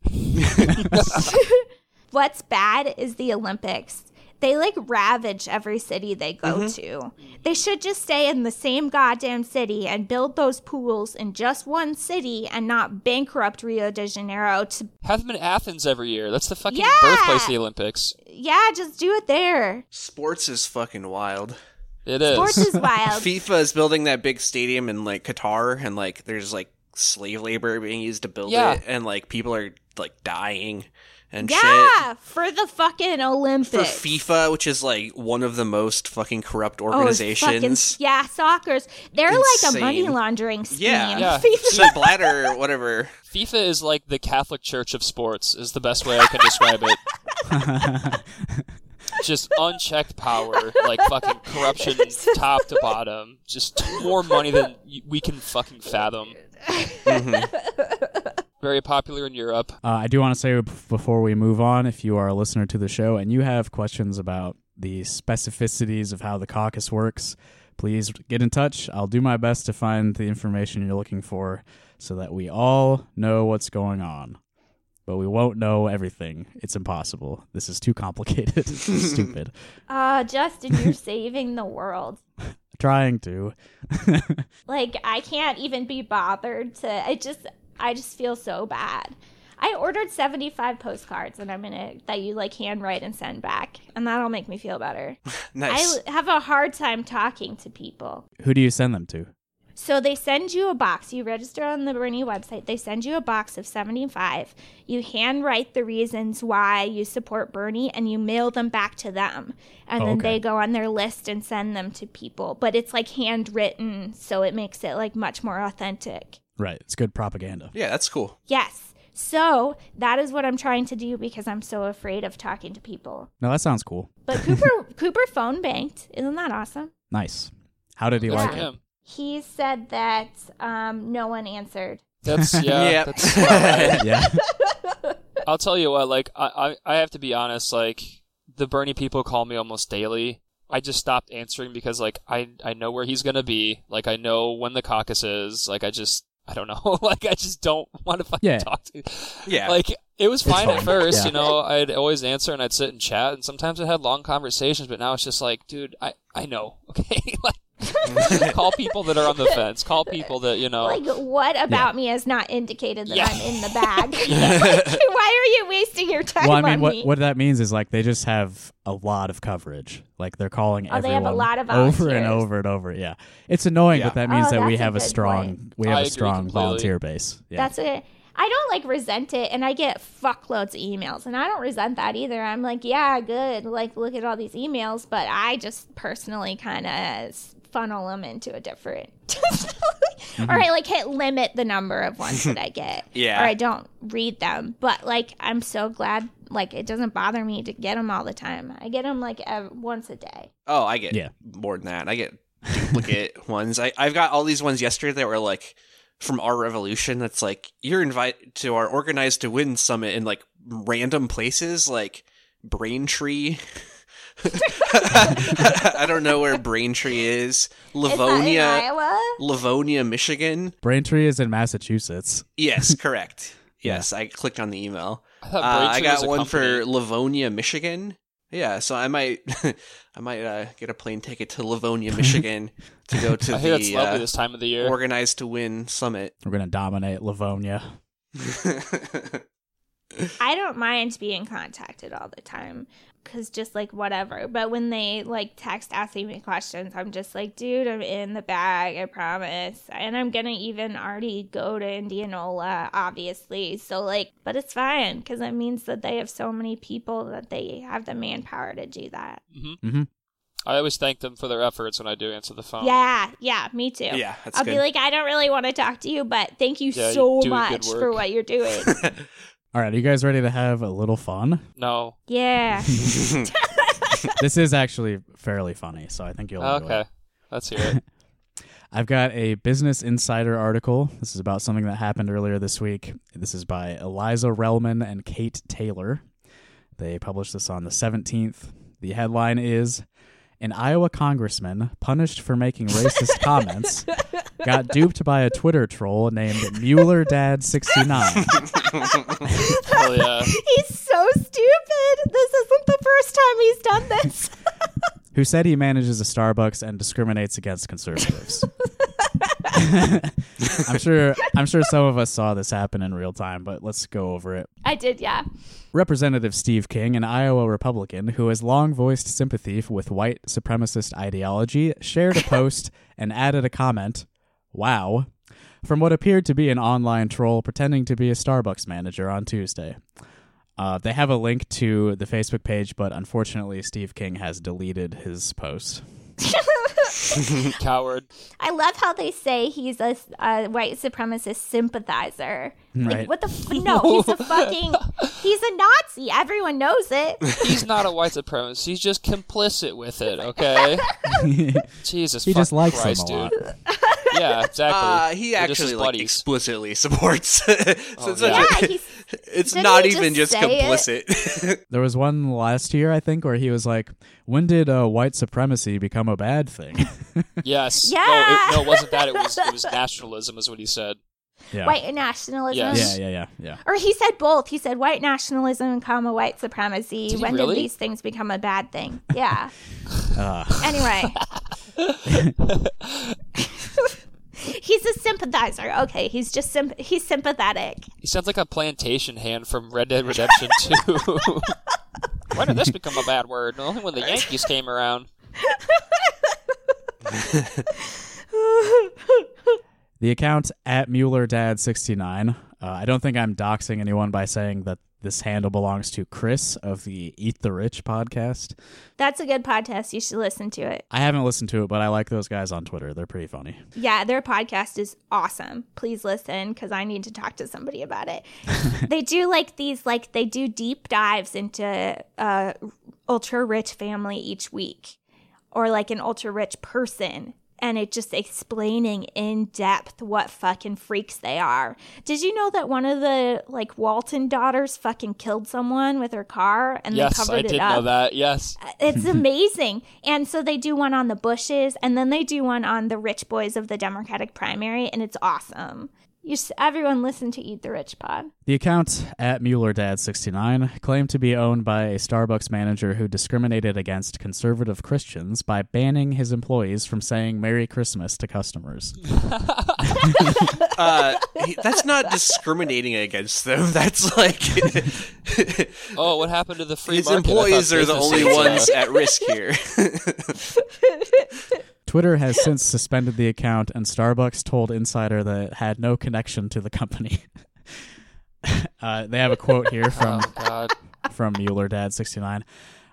What's bad is the Olympics. They like ravage every city they go Mm-hmm. to. They should just stay in the same goddamn city and build those pools in just one city and not bankrupt Rio de Janeiro to Have them in Athens every year. That's the fucking Yeah! birthplace of the Olympics. yeah, just do it there. sports is fucking wild. It is. Sports is wild. FIFA is building that big stadium in like Qatar, and like there's like slave labor being used to build Yeah. it, and like people are like dying and shit. yeah, for the fucking Olympics. For FIFA, which is like one of the most fucking corrupt Oh, organizations. fucking, yeah, soccer's. They're like a money laundering scheme. Yeah. Yeah. so Blatter, whatever. FIFA is like the Catholic Church of sports. Is the best way I can describe it. Just unchecked power, like fucking corruption, top to bottom. Just more money than we can fucking fathom. Mm-hmm. Very popular in Europe. Uh, I do want to say before we move on, if you are a listener to the show and you have questions about the specificities of how the caucus works, please get in touch. I'll do my best to find the information you're looking for so that we all know what's going on. But we won't know everything. It's impossible. This is too complicated. Stupid. Ah, Justin, you're saving the world. Trying to. Like I can't even be bothered to. I just, I just feel so bad. I ordered 75 postcards, and I'm gonna that you like handwrite and send back, and that'll make me feel better. Nice. I have a hard time talking to people. Who do you send them to? So they send you a box. You register on the Bernie website. They send you a box of 75. You handwrite the reasons why you support Bernie and you mail them back to them. And Oh, then okay. they go on their list and send them to people. But it's like handwritten, so it makes it like much more authentic. Right. It's good propaganda. yeah, that's cool. Yes. So that is what I'm trying to do because I'm so afraid of talking to people. No, that sounds cool. But Cooper Cooper phone banked. Isn't that awesome? Nice. How did he Yeah. like it? him. He said that um, no one answered. That's yeah. Yep. That's. Yeah. I'll tell you what, like I, I I have to be honest, like the Bernie people call me almost daily. I just stopped answering because like I I know where he's gonna be. Like I know when the caucus is. Like I just I don't know. like I just don't want to fucking Yeah. talk to you. Yeah. Like it was fine at first, Yeah. you know, I'd always answer and I'd sit and chat and sometimes I had long conversations, but now it's just like, dude, I I know. Okay? like call people that are on the fence. Call people that, you know Like, what about me has not indicated that Yeah. I'm in the bag? Like, why are you wasting wasting your time well, I mean, on what me. what that means is like they just have a lot of coverage. Like they're calling Oh, they have a lot of over and over and over. Yeah, it's annoying, Yeah. but that means Oh, that we that's a have a strong point. we have I a strong completely. volunteer base. Yeah. That's it. I don't like resent it, and I get fuckloads of emails, and I don't resent that either. I'm like, yeah, good. Like, look at all these emails, but I just personally kind of funnel them into a different, mm-hmm. or I like hit limit the number of ones that I get. Yeah. Or I don't read them, but like, I'm so glad. Like, it doesn't bother me to get them all the time. I get them like ev- once a day. Oh, I get Yeah. more than that. I get duplicate ones. I, I've got all these ones yesterday that were like from our revolution. That's like you're invited to our organized to win summit in like random places like Braintree. I don't know where Braintree is. Is that in Livonia, Iowa? Livonia, Michigan. Braintree is in Massachusetts. Yes, correct. Yes, I clicked on the email. I Uh, I got one company. for Livonia, Michigan. Yeah, so I might, I might uh, get a plane ticket to Livonia, Michigan, to go to I hear that's the lovely uh, this time of the year. organized to win summit. We're gonna dominate Livonia. I don't mind being contacted all the time because just like whatever. But when they like text asking me questions, I'm just like, dude, I'm in the bag, I promise. And I'm gonna even already go to Indianola, obviously. So, like, but it's fine because it means that they have so many people that they have the manpower to do that. hmm I always thank them for their efforts when I do answer the phone. Yeah, yeah, me too. yeah, that's I'll good. be like, I don't really want to talk to you, but thank you Yeah, so you're doing good much for what you're doing. All right, are you guys ready to have a little fun? No. yeah. this is actually fairly funny, so I think you'll enjoy Okay. it. Let's hear it. I've got a Business Insider article. This is about something that happened earlier this week. This is by Eliza Relman and Kate Taylor. They published this on the 17th. The headline is An Iowa congressman punished for making racist comments got duped by a Twitter troll named Mueller Dad 69. Hell yeah. He's so stupid. This isn't the first time he's done this. who said he manages a Starbucks and discriminates against conservatives. I'm sure I'm sure some of us saw this happen in real time, but let's go over it. I did, yeah. Representative Steve King, an Iowa Republican who has long voiced sympathy with white supremacist ideology, shared a post and added a comment, "Wow." From what appeared to be an online troll pretending to be a Starbucks manager on Tuesday. Uh, they have a link to the Facebook page, but unfortunately, Steve King has deleted his post. Coward. I love how they say he's a, a white supremacist sympathizer. Right. Like, what the? F- no, he's a fucking. He's a Nazi. Everyone knows it. He's not a white supremacist. He's just complicit with it, okay? Jesus He just likes Christ, him a lot. dude. Yeah, exactly. Uh, he They're actually like buddies. explicitly supports. so it's, yeah. such a- Yeah, it's Didn't he even just just complicit. There was one last year, I think, where he was like, "When did uh, white supremacy become a bad thing?" Yes. Yeah. No it, no, it wasn't that. It was it was nationalism, is what he said. Yeah. White nationalism. Yes. Yeah, yeah, yeah, yeah. Or he said both. He said white nationalism, comma white supremacy. Did when really? did these things become a bad thing? Yeah. Uh, anyway. he's a sympathizer. Okay, he's just symp- he's sympathetic. He sounds like a plantation hand from Red Dead Redemption 2. when did this become a bad word? Only when the Yankees came around. The account at Mueller Dad sixty nine. Uh, I don't think I'm doxing anyone by saying that this handle belongs to Chris of the Eat the Rich podcast. That's a good podcast. You should listen to it. I haven't listened to it, but I like those guys on Twitter. They're pretty funny. Yeah, their podcast is awesome. Please listen because I need to talk to somebody about it. they do like these, like they do deep dives into uh, ultra rich family each week, or like an ultra rich person, and it just explaining in depth what fucking freaks they are. Did you know that one of the like Walton daughters fucking killed someone with her car and yes, they covered I it did up? know that. Yes. Uh, it's amazing. and so they do one on the Bushes and then they do one on the rich boys of the Democratic primary and it's awesome. You should, everyone listen to Eat the Rich Pod. The account at MuellerDad69 claimed to be owned by a Starbucks manager who discriminated against conservative Christians by banning his employees from saying Merry Christmas to customers. Uh, that's not discriminating against them. That's like Oh, what happened to the free his market? Employees are the only ones at risk here. Twitter has since suspended the account, and Starbucks told Insider that it had no connection to the company. uh, they have a quote here from Oh from Mueller Dad 69.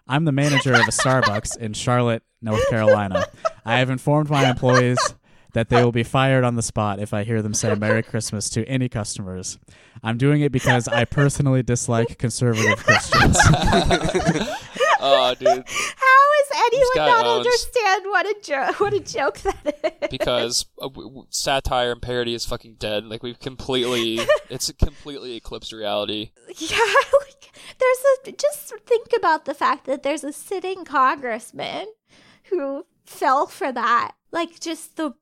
I'm the manager of a Starbucks in Charlotte, North Carolina. I have informed my employees that they will be fired on the spot if I hear them say Merry Christmas to any customers. I'm doing it because I personally dislike conservative Christians. Oh, dude. How is anyone not owns- understand what a joke what a joke that is? Because uh, w- w- satire and parody is fucking dead. Like we've completely, it's completely eclipsed reality. Yeah, like there's a just think about the fact that there's a sitting congressman who fell for that. Like just the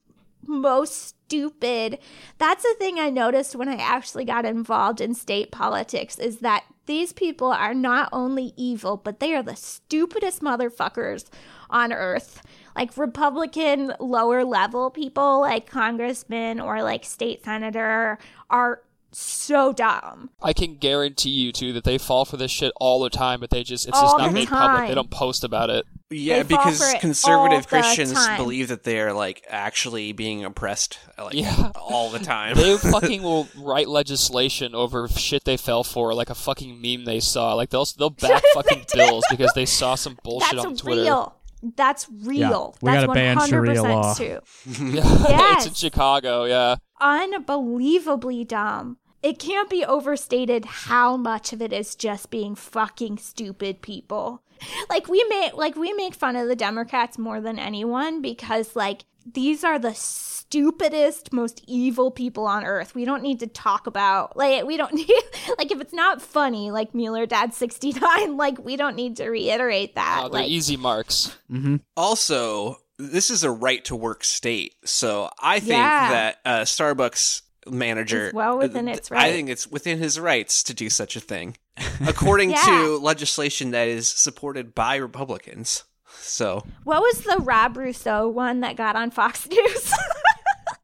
most stupid. That's the thing I noticed when I actually got involved in state politics is that these people are not only evil, but they are the stupidest motherfuckers on earth. Like Republican lower level people, like congressmen or like state senator, are so dumb. I can guarantee you too that they fall for this shit all the time, but they just it's All just not made public. They don't post about it. Yeah, because for it all conservative Christians time. believe that they are like actually being oppressed, like Yeah. all the time. They fucking will write legislation over shit they fell for, like a fucking meme they saw. Like they'll they'll back fucking bills because they saw some bullshit That's on Twitter. That's real. That's real. we That's gotta ban 100% Sharia law. true. Yeah, Yes. it's in Chicago. Yeah, Unbelievably dumb. It can't be overstated how much of it is just being fucking stupid people. Like we make like we make fun of the Democrats more than anyone because like these are the stupidest, most evil people on earth. We don't need to talk about like we don't need like if it's not funny like Mueller Dad 69 like we don't need to reiterate that. oh, they're like easy marks. also, this is a right to work state, so I think Yeah. that uh, Starbucks manager It's well within uh, its I think it's within his rights to do such a thing, according Yeah. to legislation that is supported by Republicans. So What was the Rob Rousseau one that got on Fox News?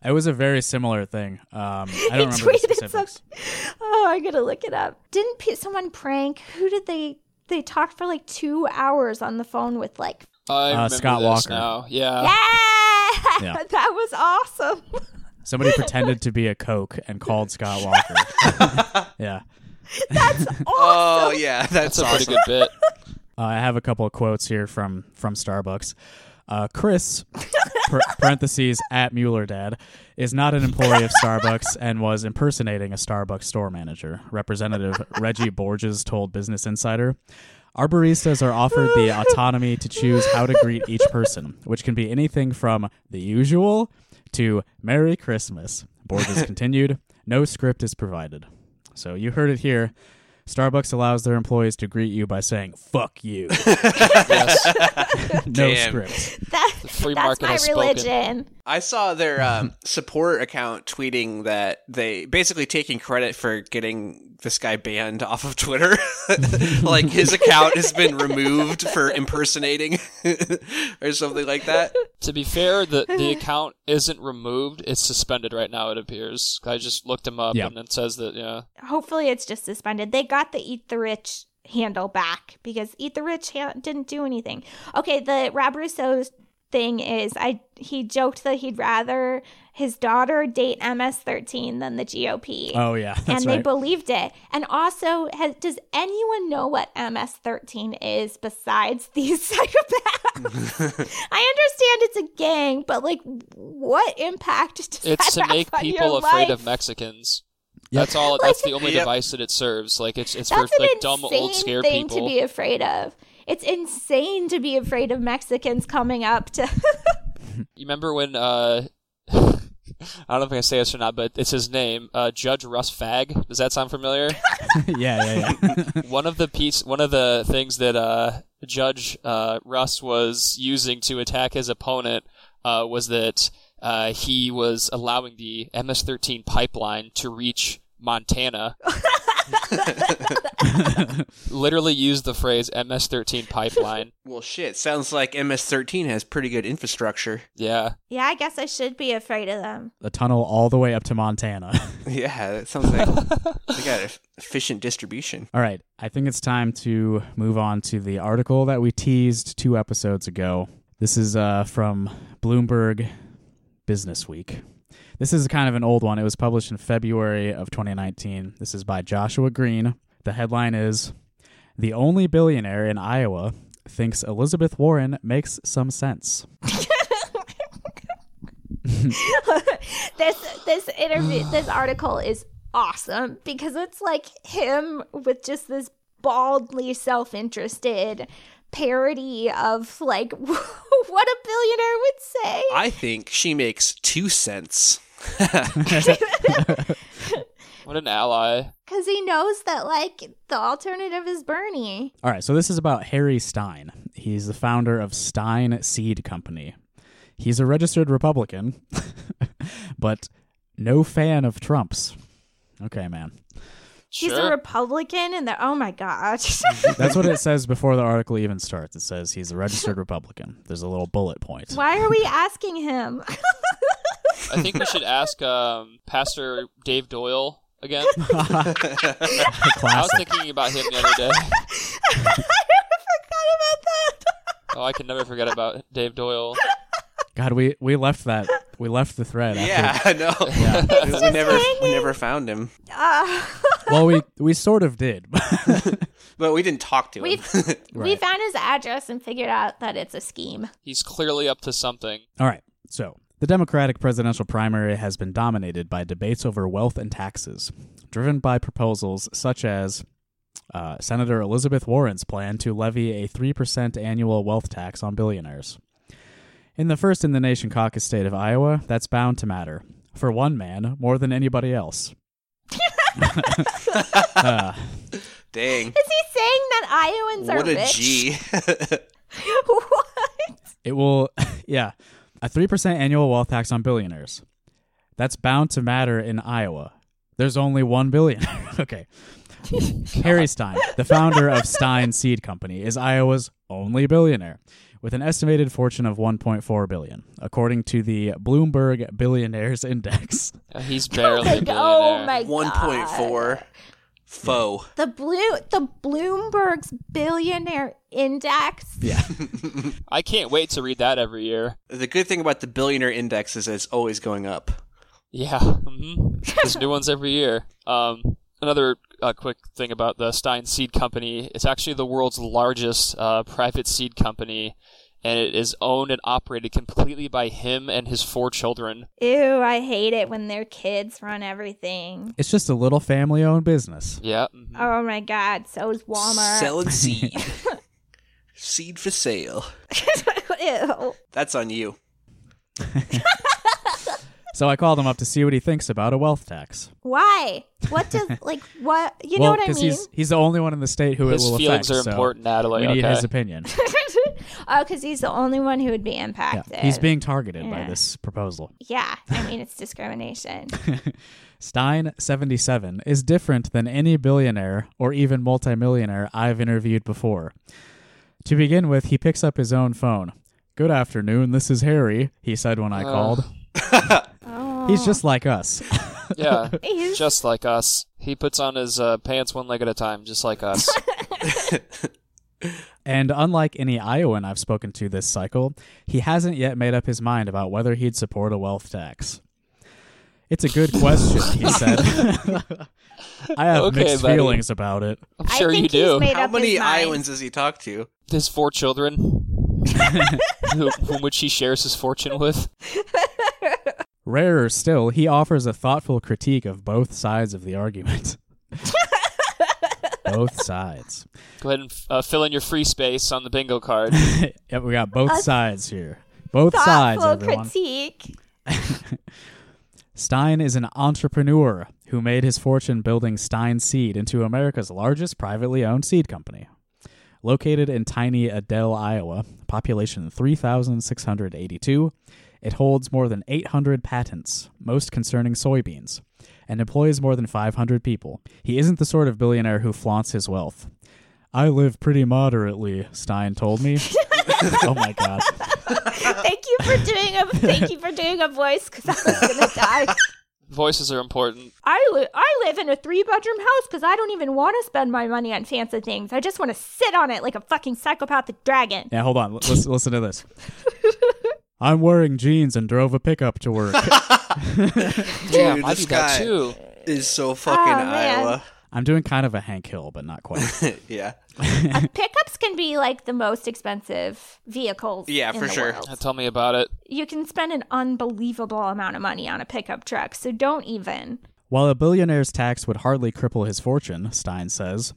it was a very similar thing. Um, I he don't remember the tweeted specifics. something. Oh, I gotta look it up. Didn't pe- someone prank? Who did they? They talked for like two hours on the phone with like. I remember Scott this Walker. now. Yeah. Yeah, Yeah. that was awesome. Somebody pretended to be a Coke and called Scott Walker. yeah. that's Oh yeah, that's, That's a awesome. pretty good bit. Uh, I have a couple of quotes here from from Starbucks. Uh, Chris, par- parentheses at Mueller Dad, is not an employee of Starbucks and was impersonating a Starbucks store manager. Representative Reggie Borges told Business Insider. Our baristas are offered the autonomy to choose how to greet each person, which can be anything from the usual to Merry Christmas. Borges continued, No script is provided. So you heard it here. Starbucks allows their employees to greet you by saying, fuck you. No Damn. script. That, free that's my has spoken. religion. I saw their um, support account tweeting that they basically taking credit for getting this guy banned off of Twitter. like his account has been removed for impersonating or something like that. To be fair, the the account isn't removed; it's suspended right now. It appears. I just looked him up, Yeah. and it says that yeah. Hopefully, it's just suspended. They got the Eat the Rich handle back because Eat the Rich ha- didn't do anything. Okay, the Rob Rousseau's thing is, I he joked that he'd rather his daughter date MS-13 than the GOP. Oh, yeah. That's and they right. believed it. And also, has, does anyone know what MS-13 is besides these psychopaths? I understand it's a gang, but like, what impact does It's that to make on people afraid life? of Mexicans. Yep. That's all. That's the only Yep. device that it serves. Like it's it's That's for an like dumb insane old scared thing people. to be afraid of. It's insane to be afraid of Mexicans coming up to. You remember when uh I don't know if I can say this or not, but it's his name, uh, Judge Russ Fagg. Does that sound familiar? yeah, yeah, yeah. one of the piece, one of the things that uh, Judge uh, Russ was using to attack his opponent uh, was that uh, he was allowing the MS-13 pipeline to reach Montana. Literally used the phrase MS-13 pipeline. Well, shit. Sounds like MS-13 has pretty good infrastructure. Yeah. Yeah, I guess I should be afraid of them. A tunnel all the way up to Montana. Yeah, that sounds like they got an efficient distribution. All right, I think it's time to move on to the article that we teased two episodes ago. This is uh, from Bloomberg Business Week. This is kind of an old one. It was published in February of 2019. This is by Joshua Green. The headline is The only billionaire in Iowa thinks Elizabeth Warren makes some sense. this this interview this article is awesome because it's like him with just this baldly self-interested parody of like what a billionaire would say. I think she makes two cents. What an ally. Cuz he knows that like the alternative is Bernie. All right, so this is about Harry Stine. He's the founder of Stine Seed Company. He's a registered Republican, but no fan of Trump's. Okay, man. He's Sure. a Republican and the oh my gosh. That's what it says before the article even starts. It says he's a registered Republican. There's a little bullet point. Why are we asking him? I think we should ask um, Pastor Dave Doyle again. I was thinking about him the other day. I forgot about that. Oh, I can never forget about Dave Doyle. God, we, we left that. We left the thread. After, Yeah, I know. we, we never we never found him, Uh, Well, we we sort of did. but we didn't talk to him. We've we Right. found his address and figured out that it's a scheme. He's clearly up to something. All right. So, the Democratic presidential primary has been dominated by debates over wealth and taxes, driven by proposals such as uh, Senator Elizabeth Warren's plan to levy a 3% annual wealth tax on billionaires. In the first in the nation caucus state of Iowa, that's bound to matter. For one man, more than anybody else. Uh, Dang, Is he saying that Iowans are what a rich? G. what? It will, yeah, a 3% annual wealth tax on billionaires. That's bound to matter in Iowa. There's only one billionaire. okay. Harry Stine, the founder of Stine Seed Company, is Iowa's only billionaire with an estimated fortune of 1.4 billion, according to the Bloomberg Billionaires Index. Uh, He's barely a Like, billionaire. oh my One point four. Foe. The blue the Bloomberg's billionaire index. Yeah. I can't wait to read that every year. The good thing about the billionaire index is it's always going up. Yeah, mm-hmm. there's new ones every year. Um, another uh, quick thing about the Stine Seed Company: it's actually the world's largest uh, private seed company, and it is owned and operated completely by him and his four children. Ew, I hate it when their kids run everything. It's just a little family owned business. Yeah, mhm. Oh my god, so is Walmart. Selling seed. seed for sale. Ew. That's on you. So I called him up to see what he thinks about a wealth tax. Why? What does like what you know what I because mean? he's he's the only one in the state who his it will feelings affect. are so important, Natalie. we need his opinion. oh, because he's the only one who would be impacted. Yeah. impacted. He's being targeted by this proposal. Yeah, I mean it's discrimination. Stine 77 is different than any billionaire or even multimillionaire I've interviewed before. To begin with, he picks up his own phone. Good afternoon, this is Harry, he said when I Uh. called. Oh, He's just like us. yeah, He's- just like us. He puts on his uh, pants one leg at a time, just like us. and unlike any Iowan I've spoken to this cycle, he hasn't yet made up his mind about whether he'd support a wealth tax. It's a good question, he said. I have Okay, mixed buddy. feelings about it. I'm sure think you he's do. made How up many his mind. Iowans does he talk to? His four children, who, whom which he shares his fortune with. Rarer still, he offers a thoughtful critique of both sides of the argument. both sides. Go ahead and uh, fill in your free space on the bingo card. yep, we got both A sides here. Both sides, Thoughtful everyone. critique. Stine is an entrepreneur who made his fortune building Stine Seed into America's largest privately owned seed company. Located in tiny Adel, Iowa, population 3,682, It holds more than 800 patents, most concerning soybeans, and employs more than 500 people. He isn't the sort of billionaire who flaunts his wealth. I live pretty moderately, Stine told me. oh my god. thank you for doing a thank you for doing a voice because I was gonna die. Voices are important. I li- I live in a three bedroom house because I don't even want to spend my money on fancy things. I just want to sit on it like a fucking psychopathic dragon. Yeah, hold on. L- listen, listen to this. I'm wearing jeans and drove a pickup to work. Damn, Dude, I this do that guy- too. Is so fucking Oh, man. Iowa. I'm doing kind of a Hank Hill, but not quite. yeah. Pickups can be like the most expensive vehicles. Yeah, in for the sure. world. Uh, Tell me about it. You can spend an unbelievable amount of money on a pickup truck, so don't even. While a billionaire's tax would hardly cripple his fortune, Stine says,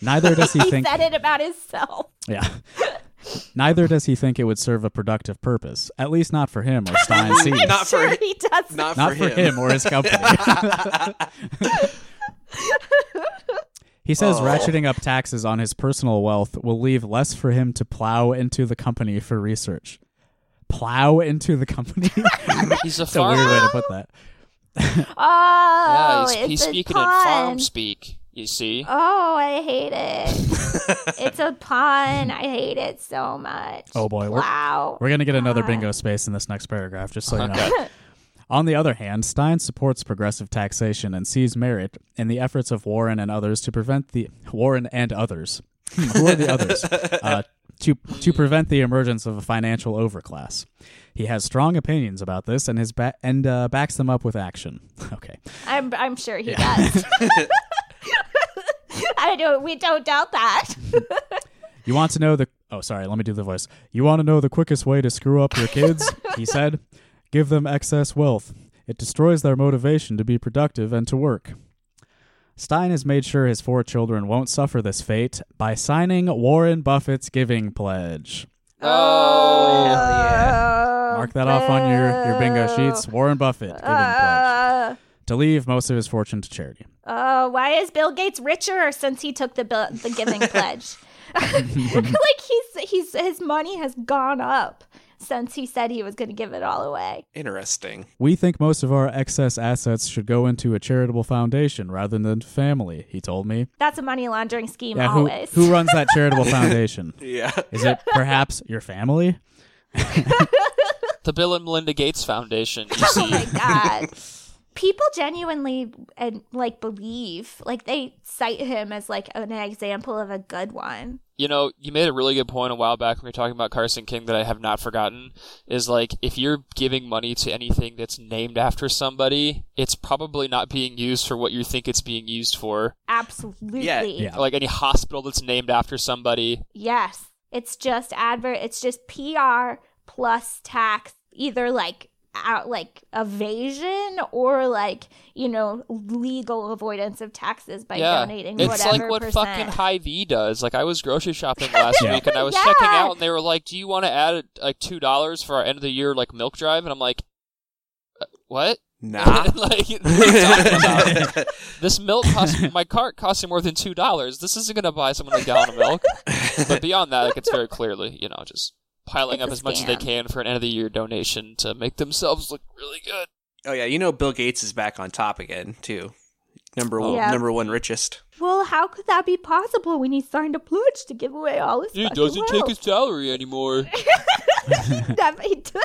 neither does he he think said it about himself. Yeah. Neither does he think it would serve a productive purpose. At least not for him or Stine Seeds. Not sure for he does. not, not for, for him or his company. he says Oh. ratcheting up taxes on his personal wealth will leave less for him to plow into the company for research. Plow into the company? He's a That's a weird way to put that. Oh, yeah, he's, oh, it's he's a speaking in farm speak. You see? Oh, I hate it. it's a pun. I hate it so much. Oh, boy, we're- Wow. We're going to get another bingo space in this next paragraph, just so you know. On the other hand, Stine supports progressive taxation and sees merit in the efforts of Warren and others to prevent the Warren and others. Who are the others? Uh, to to prevent the emergence of a financial overclass. He has strong opinions about this and his ba- and uh, backs them up with action. Okay. I'm I'm sure he does. I don't. We don't doubt that. You want to know the Oh, sorry, let me do the voice. You want to know the quickest way to screw up your kids? he said. Give them excess wealth. It destroys their motivation to be productive and to work. Stine has made sure his four children won't suffer this fate by signing Warren Buffett's giving pledge. Oh, yeah! Mark that off on your, your bingo sheets. Warren Buffett giving pledge. Uh, To leave most of his fortune to charity. uh, why is Bill Gates richer since he took the bill, the giving pledge? like he's he's his money has gone up since he said he was going to give it all away. Interesting. We think most of our excess assets should go into a charitable foundation rather than family, he told me. That's a money laundering scheme Yeah, who, always. who runs that charitable foundation? Yeah. Is it perhaps your family? the Bill and Melinda Gates Foundation. You oh my god. People genuinely and like believe like they cite him as like an example of a good one. you know, you made a really good point a while back when we were talking about Carson King that I have not forgotten. Is like if you're giving money to anything that's named after somebody, it's probably not being used for what you think it's being used for. Absolutely. Yeah, yeah. Like any hospital that's named after somebody. Yes. It's just advert it's just PR plus tax either like out like evasion or like, you know, legal avoidance of taxes by yeah, donating it's whatever like what percent. fucking Hy-Vee does. Like I was grocery shopping last Yeah. week and I was Yeah. checking out and they were like, "Do you want to add like two dollars for our end of the year like milk drive?" And I'm like, "Uh, "What?" Nah. like, what are you talking about? This milk cost my cart costing more than two dollars. This isn't gonna buy someone a gallon of milk. But beyond that, like it's very clearly, you know, just piling It's up a as much as they can for an end of the year donation to make themselves look really good. oh yeah, you know Bill Gates is back on top again too. Number one, Yeah. number one richest. Well, how could that be possible when he signed a pledge to give away all his He fucking doesn't take his salary anymore. That made-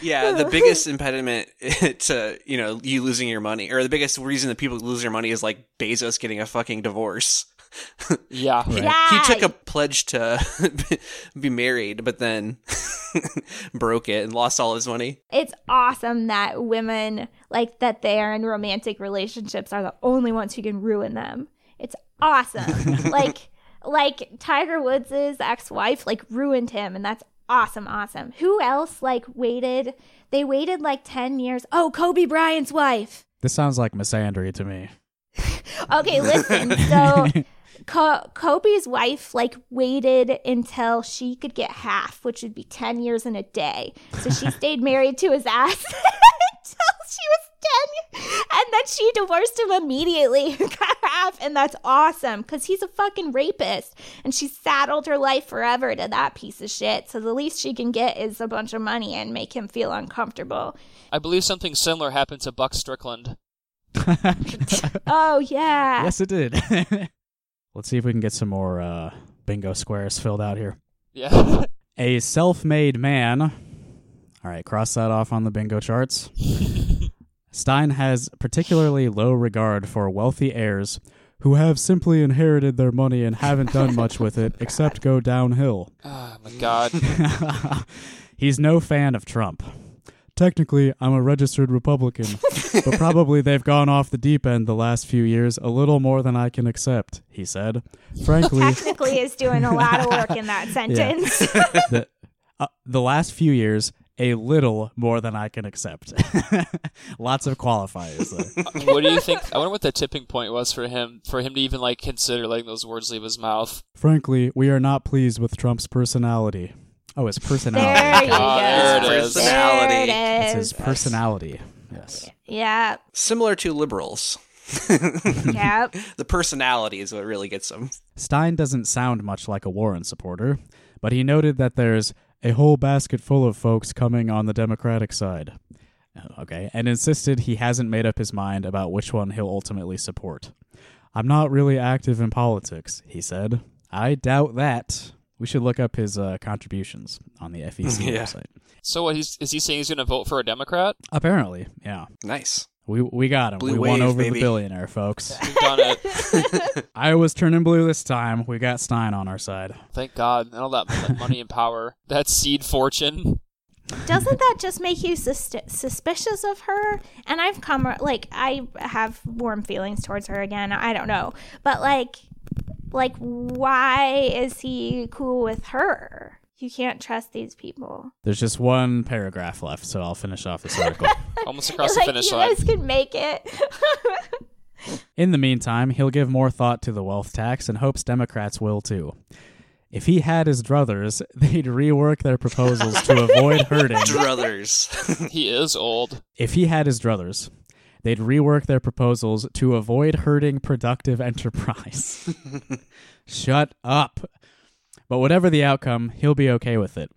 Yeah, the biggest impediment to you know you losing your money, or the biggest reason that people lose their money is like Bezos getting a fucking divorce. Yeah. Right. yeah. He took a pledge to be married, but then broke it and lost all his money. it's awesome that women like that they are in romantic relationships are the only ones who can ruin them. It's awesome. like like Tiger Woods' ex-wife like ruined him and that's awesome awesome. Who else like waited? They waited like 10 years. Oh, Kobe Bryant's wife. This sounds like misandry to me. Okay, listen. So Co- Kobe's wife like waited until she could get half, which would be 10 years in a day. So she stayed married to his ass until she was 10 and then she divorced him immediately got half and that's awesome because he's a fucking rapist and she saddled her life forever to that piece of shit so the least she can get is a bunch of money and make him feel uncomfortable I believe something similar happened to Buck Strickland. oh yeah yes, it did. Let's see if we can get some more uh, bingo squares filled out here. Yeah. A self made man. All right, cross that off on the bingo charts. Stine has particularly low regard for wealthy heirs who have simply inherited their money and haven't done much with it except go downhill. oh my god. He's no fan of Trump. Technically, I'm a registered Republican, but probably they've gone off the deep end the last few years a little more than I can accept, he said. Frankly, technically is doing a lot of work in that sentence the, uh, the last few years, a little more than I can accept. Lots of qualifiers there. what do you think? I wonder what the tipping point was for him for him to even like consider letting those words leave his mouth. Frankly, we are not pleased with Trump's personality. Oh, his personality. there personality. you Ah, there go it is. Personality. there it It's his personality. Yes. yeah Similar to liberals. yep the personality is what really gets them. Stine doesn't sound much like a Warren supporter, but he noted that there's a whole basket full of folks coming on the Democratic side. Uh, Okay, and insisted he hasn't made up his mind about which one he'll ultimately support. I'm not really active in politics, he said. I doubt that. We should look up his uh, contributions on the FEC Yeah. website. So what he's is he saying he's going to vote for a Democrat? Apparently, yeah. Nice. We we got him. Blue we won over baby. the billionaire, folks. We've done it. Iowa's turning blue this time. We got Stine on our side. Thank God. And all that, that money and power. That seed fortune. doesn't that just make you sus- suspicious of her and i've come like i have warm feelings towards her again i don't know but like like why is he cool with her you can't trust these people There's just one paragraph left, so I'll finish off this article. Almost across the like finish you line. guys can make it In the meantime, he'll give more thought to the wealth tax and hopes Democrats will too. If he had his druthers, they'd rework their proposals to avoid hurting. Druthers. He is old. If he had his druthers, they'd rework their proposals to avoid hurting productive enterprise. Shut up. But whatever the outcome, he'll be okay with it.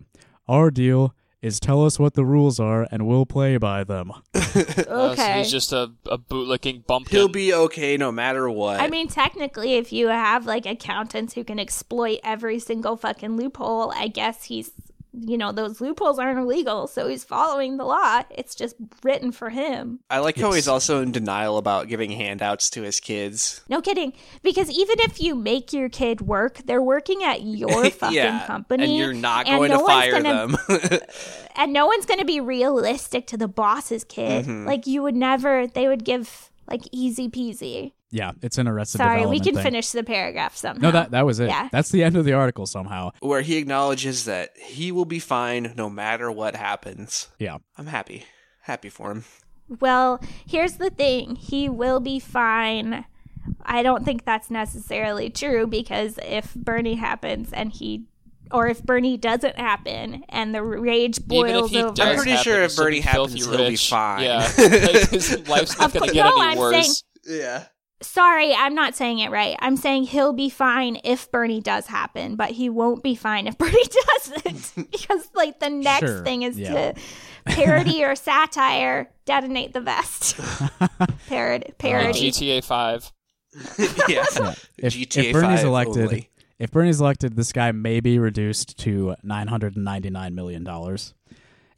Our deal is tell us what the rules are and we'll play by them. Uh, so okay he's just a, a bootlicking bumpkin. He'll be okay no matter what. I mean, technically, if you have like accountants who can exploit every single fucking loophole, I guess he's, you know, those loopholes aren't illegal, so he's following the law. It's just written for him. I like how he's also in denial about giving handouts to his kids. No kidding. Because even if you make your kid work, they're working at your fucking yeah, company. and you're not and going no to one's fire gonna- them. And no one's going to be realistic to the boss's kid. Mm-hmm. Like, you would never, they would give, like, easy peasy. Yeah, it's an arrested Sorry, we can thing. finish the paragraph somehow. No, that that was it. Yeah. That's the end of the article somehow. Where he acknowledges that he will be fine no matter what happens. Yeah. I'm happy. Happy for him. Well, here's the thing he will be fine. I don't think that's necessarily true because if Bernie happens and he, or if Bernie doesn't happen and the rage Even if boils he over. does I'm pretty happen, sure if Bernie be happens, he'll be fine. Yeah, his life's not going to get no, any I'm worse. Yeah. Sorry, I'm not saying it right. I'm saying he'll be fine if Bernie does happen, but he won't be fine if Bernie doesn't. because, like, the next Sure, thing is yeah. to parody or satire, detonate the vest. Parod- Uh, parody. GTA Five. yeah. Yeah. If, GTA if Bernie's 5 elected, only. if Bernie's elected, this guy may be reduced to nine hundred and ninety nine million dollars.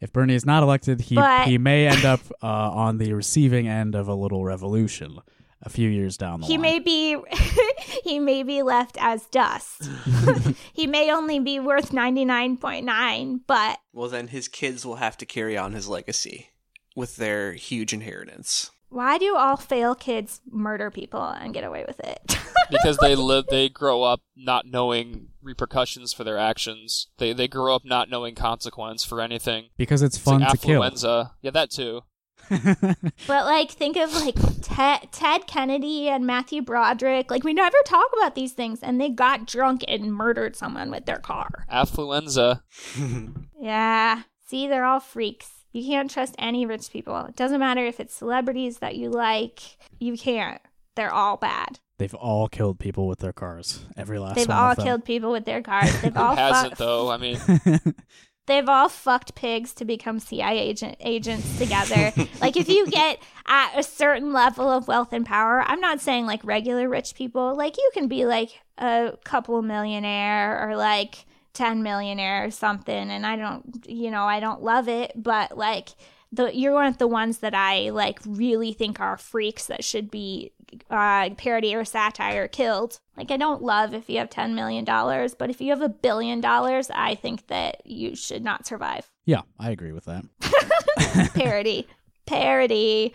If Bernie is not elected, he But- he may end up uh, on the receiving end of a little revolution a few years down the he line. may be he may be left as dust. he may only be worth 99.9, but Well, then his kids will have to carry on his legacy with their huge inheritance. why do all fail kids murder people and get away with it? because they live they grow up not knowing repercussions for their actions. They they grow up not knowing consequence for anything. because it's It's fun like to kill. affluenza. Yeah, that too. But like, think of like Ted, Ted Kennedy and Matthew Broderick. Like, we never talk about these things, and they got drunk and murdered someone with their car. Affluenza. Yeah. See, they're all freaks. You can't trust any rich people. It doesn't matter if it's celebrities that you like. You can't. They're all bad. They've all killed people with their cars. Every last They've one all of them. killed people with their cars. They've Who all hasn't fucked, though? I mean, they've all fucked pigs to become CIA agent, agents together. like if you get at a certain level of wealth and power, I'm not saying like regular rich people. Like you can be like a couple millionaire or like 10 millionaire or something and I don't you know, I don't love it, but like the you're one of the ones that I like really think are freaks that should be uh, parody or satire killed. Like I don't love if you have ten million dollars, but if you have a billion dollars, I think that you should not survive. yeah, I agree with that. Parody, parody,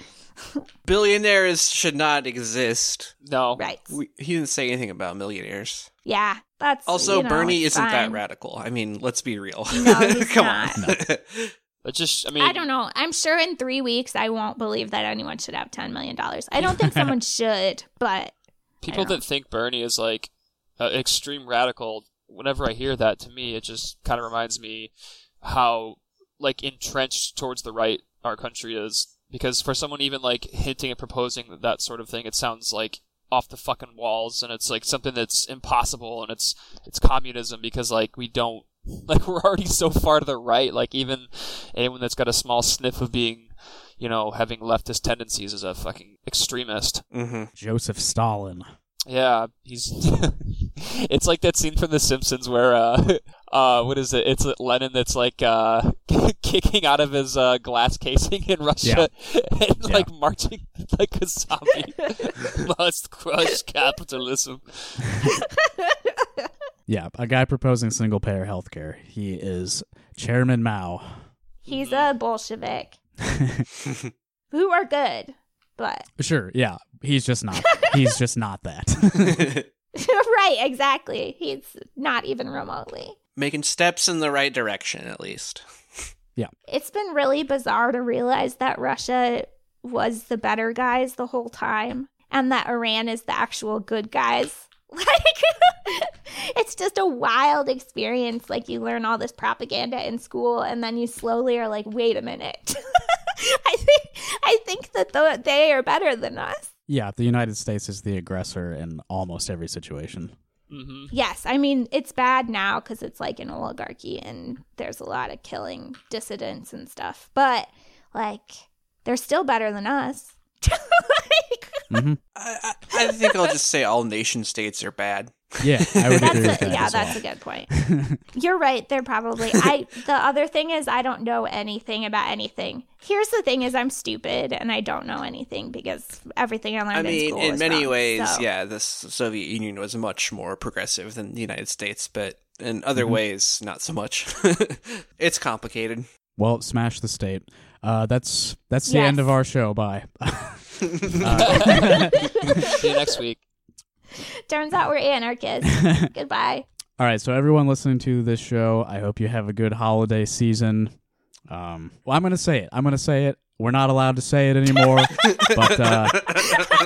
Billionaires should not exist. no. right? We, he didn't say anything about millionaires. Yeah, that's Also, you know, Bernie isn't that radical. I mean, let's be real. No, he's Come not. on. But just, I mean, I don't know. I'm sure in three weeks I won't believe that anyone should have ten million dollars. I don't think someone should, but people that think Bernie is like uh, extreme radical, whenever I hear that, to me, it just kind of reminds me how like entrenched towards the right our country is. Because for someone even like hinting at proposing that sort of thing, it sounds like off the fucking walls, and it's like something that's impossible, and it's it's communism because like we don't like we're already so far to the right. Like even anyone that's got a small sniff of being, you know, having leftist tendencies is a fucking extremist. hmm Joseph Stalin. Yeah, he's. it's like that scene from The Simpsons where, uh, uh, what is it? It's Lennon that's like uh, kicking out of his uh, glass casing in Russia and Yeah. like marching like a zombie. Must crush capitalism. Yeah, a guy proposing single payer healthcare. He is Chairman Mao. he's a Bolshevik who are good, but Sure, yeah. He's just not. he's just not that. right, exactly. He's not even remotely. Making steps in the right direction, at least. Yeah, it's been really bizarre to realize that Russia was the better guys the whole time and that Iran is the actual good guys. Like, it's just a wild experience. Like, you learn all this propaganda in school, and then you slowly are like, wait a minute. I think I think that the, they are better than us. yeah, the United States is the aggressor in almost every situation. hmm Yes, I mean it's bad now because it's like an oligarchy and there's a lot of killing dissidents and stuff. But like, they're still better than us. Like, hmm I, I, I think I'll just say all nation states are bad. Yeah, I would that's agree a, with that. yeah, as that's a good point. You're right. They're probably. I. The other thing is, I don't know anything about anything. Here's the thing: is I'm stupid and I don't know anything because everything I learned I in mean, school in was many wrong, ways, so- yeah, the Soviet Union was much more progressive than the United States, but in other Mm-hmm. ways, not so much. it's complicated. well, smash the state. Uh, that's that's the Yes. end of our show. Bye. See you next week. Turns out we're anarchists. Goodbye. All right, so everyone listening to this show, I hope you have a good holiday season. Um, well, I'm going to say it. I'm going to say it. We're not allowed to say it anymore. but uh,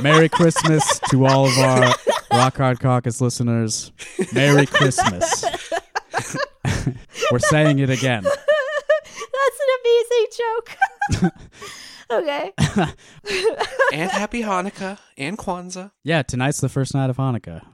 Merry Christmas to all of our Rock Hard Caucus listeners. Merry Christmas. We're saying it again. That's an amazing joke. okay. and Happy Hanukkah and Kwanzaa. Yeah, tonight's the first night of Hanukkah.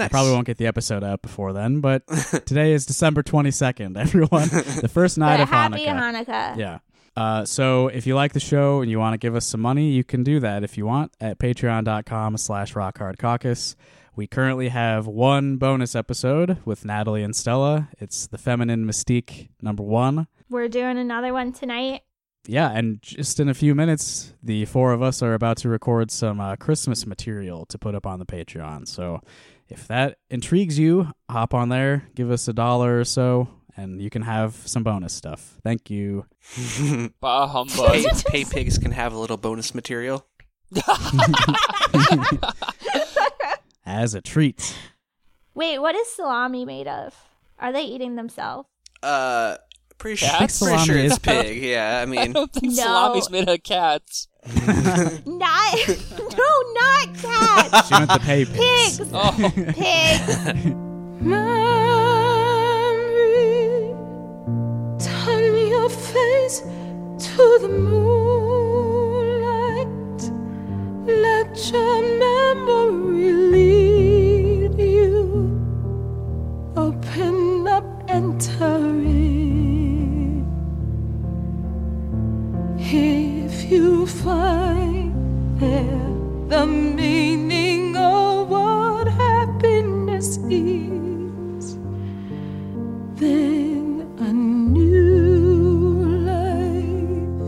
I probably won't get the episode out before then, but today is December 22nd, everyone. The first night But of happy Hanukkah. Hanukkah. Yeah. Uh, so if you like the show and you want to give us some money, you can do that if you want at patreon.com slash rockhardcaucus. We currently have one bonus episode with Natalie and Stella. It's the Feminine Mystique number one. We're doing another one tonight. Yeah, and just in a few minutes, the four of us are about to record some uh, Christmas material to put up on the Patreon. So if that intrigues you, hop on there, give us a dollar or so, and you can have some bonus stuff. Thank you. Bah humbug. Pay, pay pigs can have a little bonus material. As a treat. Wait, what is salami made of? Are they eating themselves? Uh, pretty sure, Cats? pretty sure it's is- pig. Yeah, I I mean, don't think No. salami's made of cats. Not, no, not cats. She meant the pay pigs. Pigs. Oh, Pigs. Mary, turn your face to to the moonlight. Let your memory lead you. Open up, enter it. if you find there the meaning of what happiness is, then a new life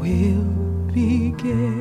will begin.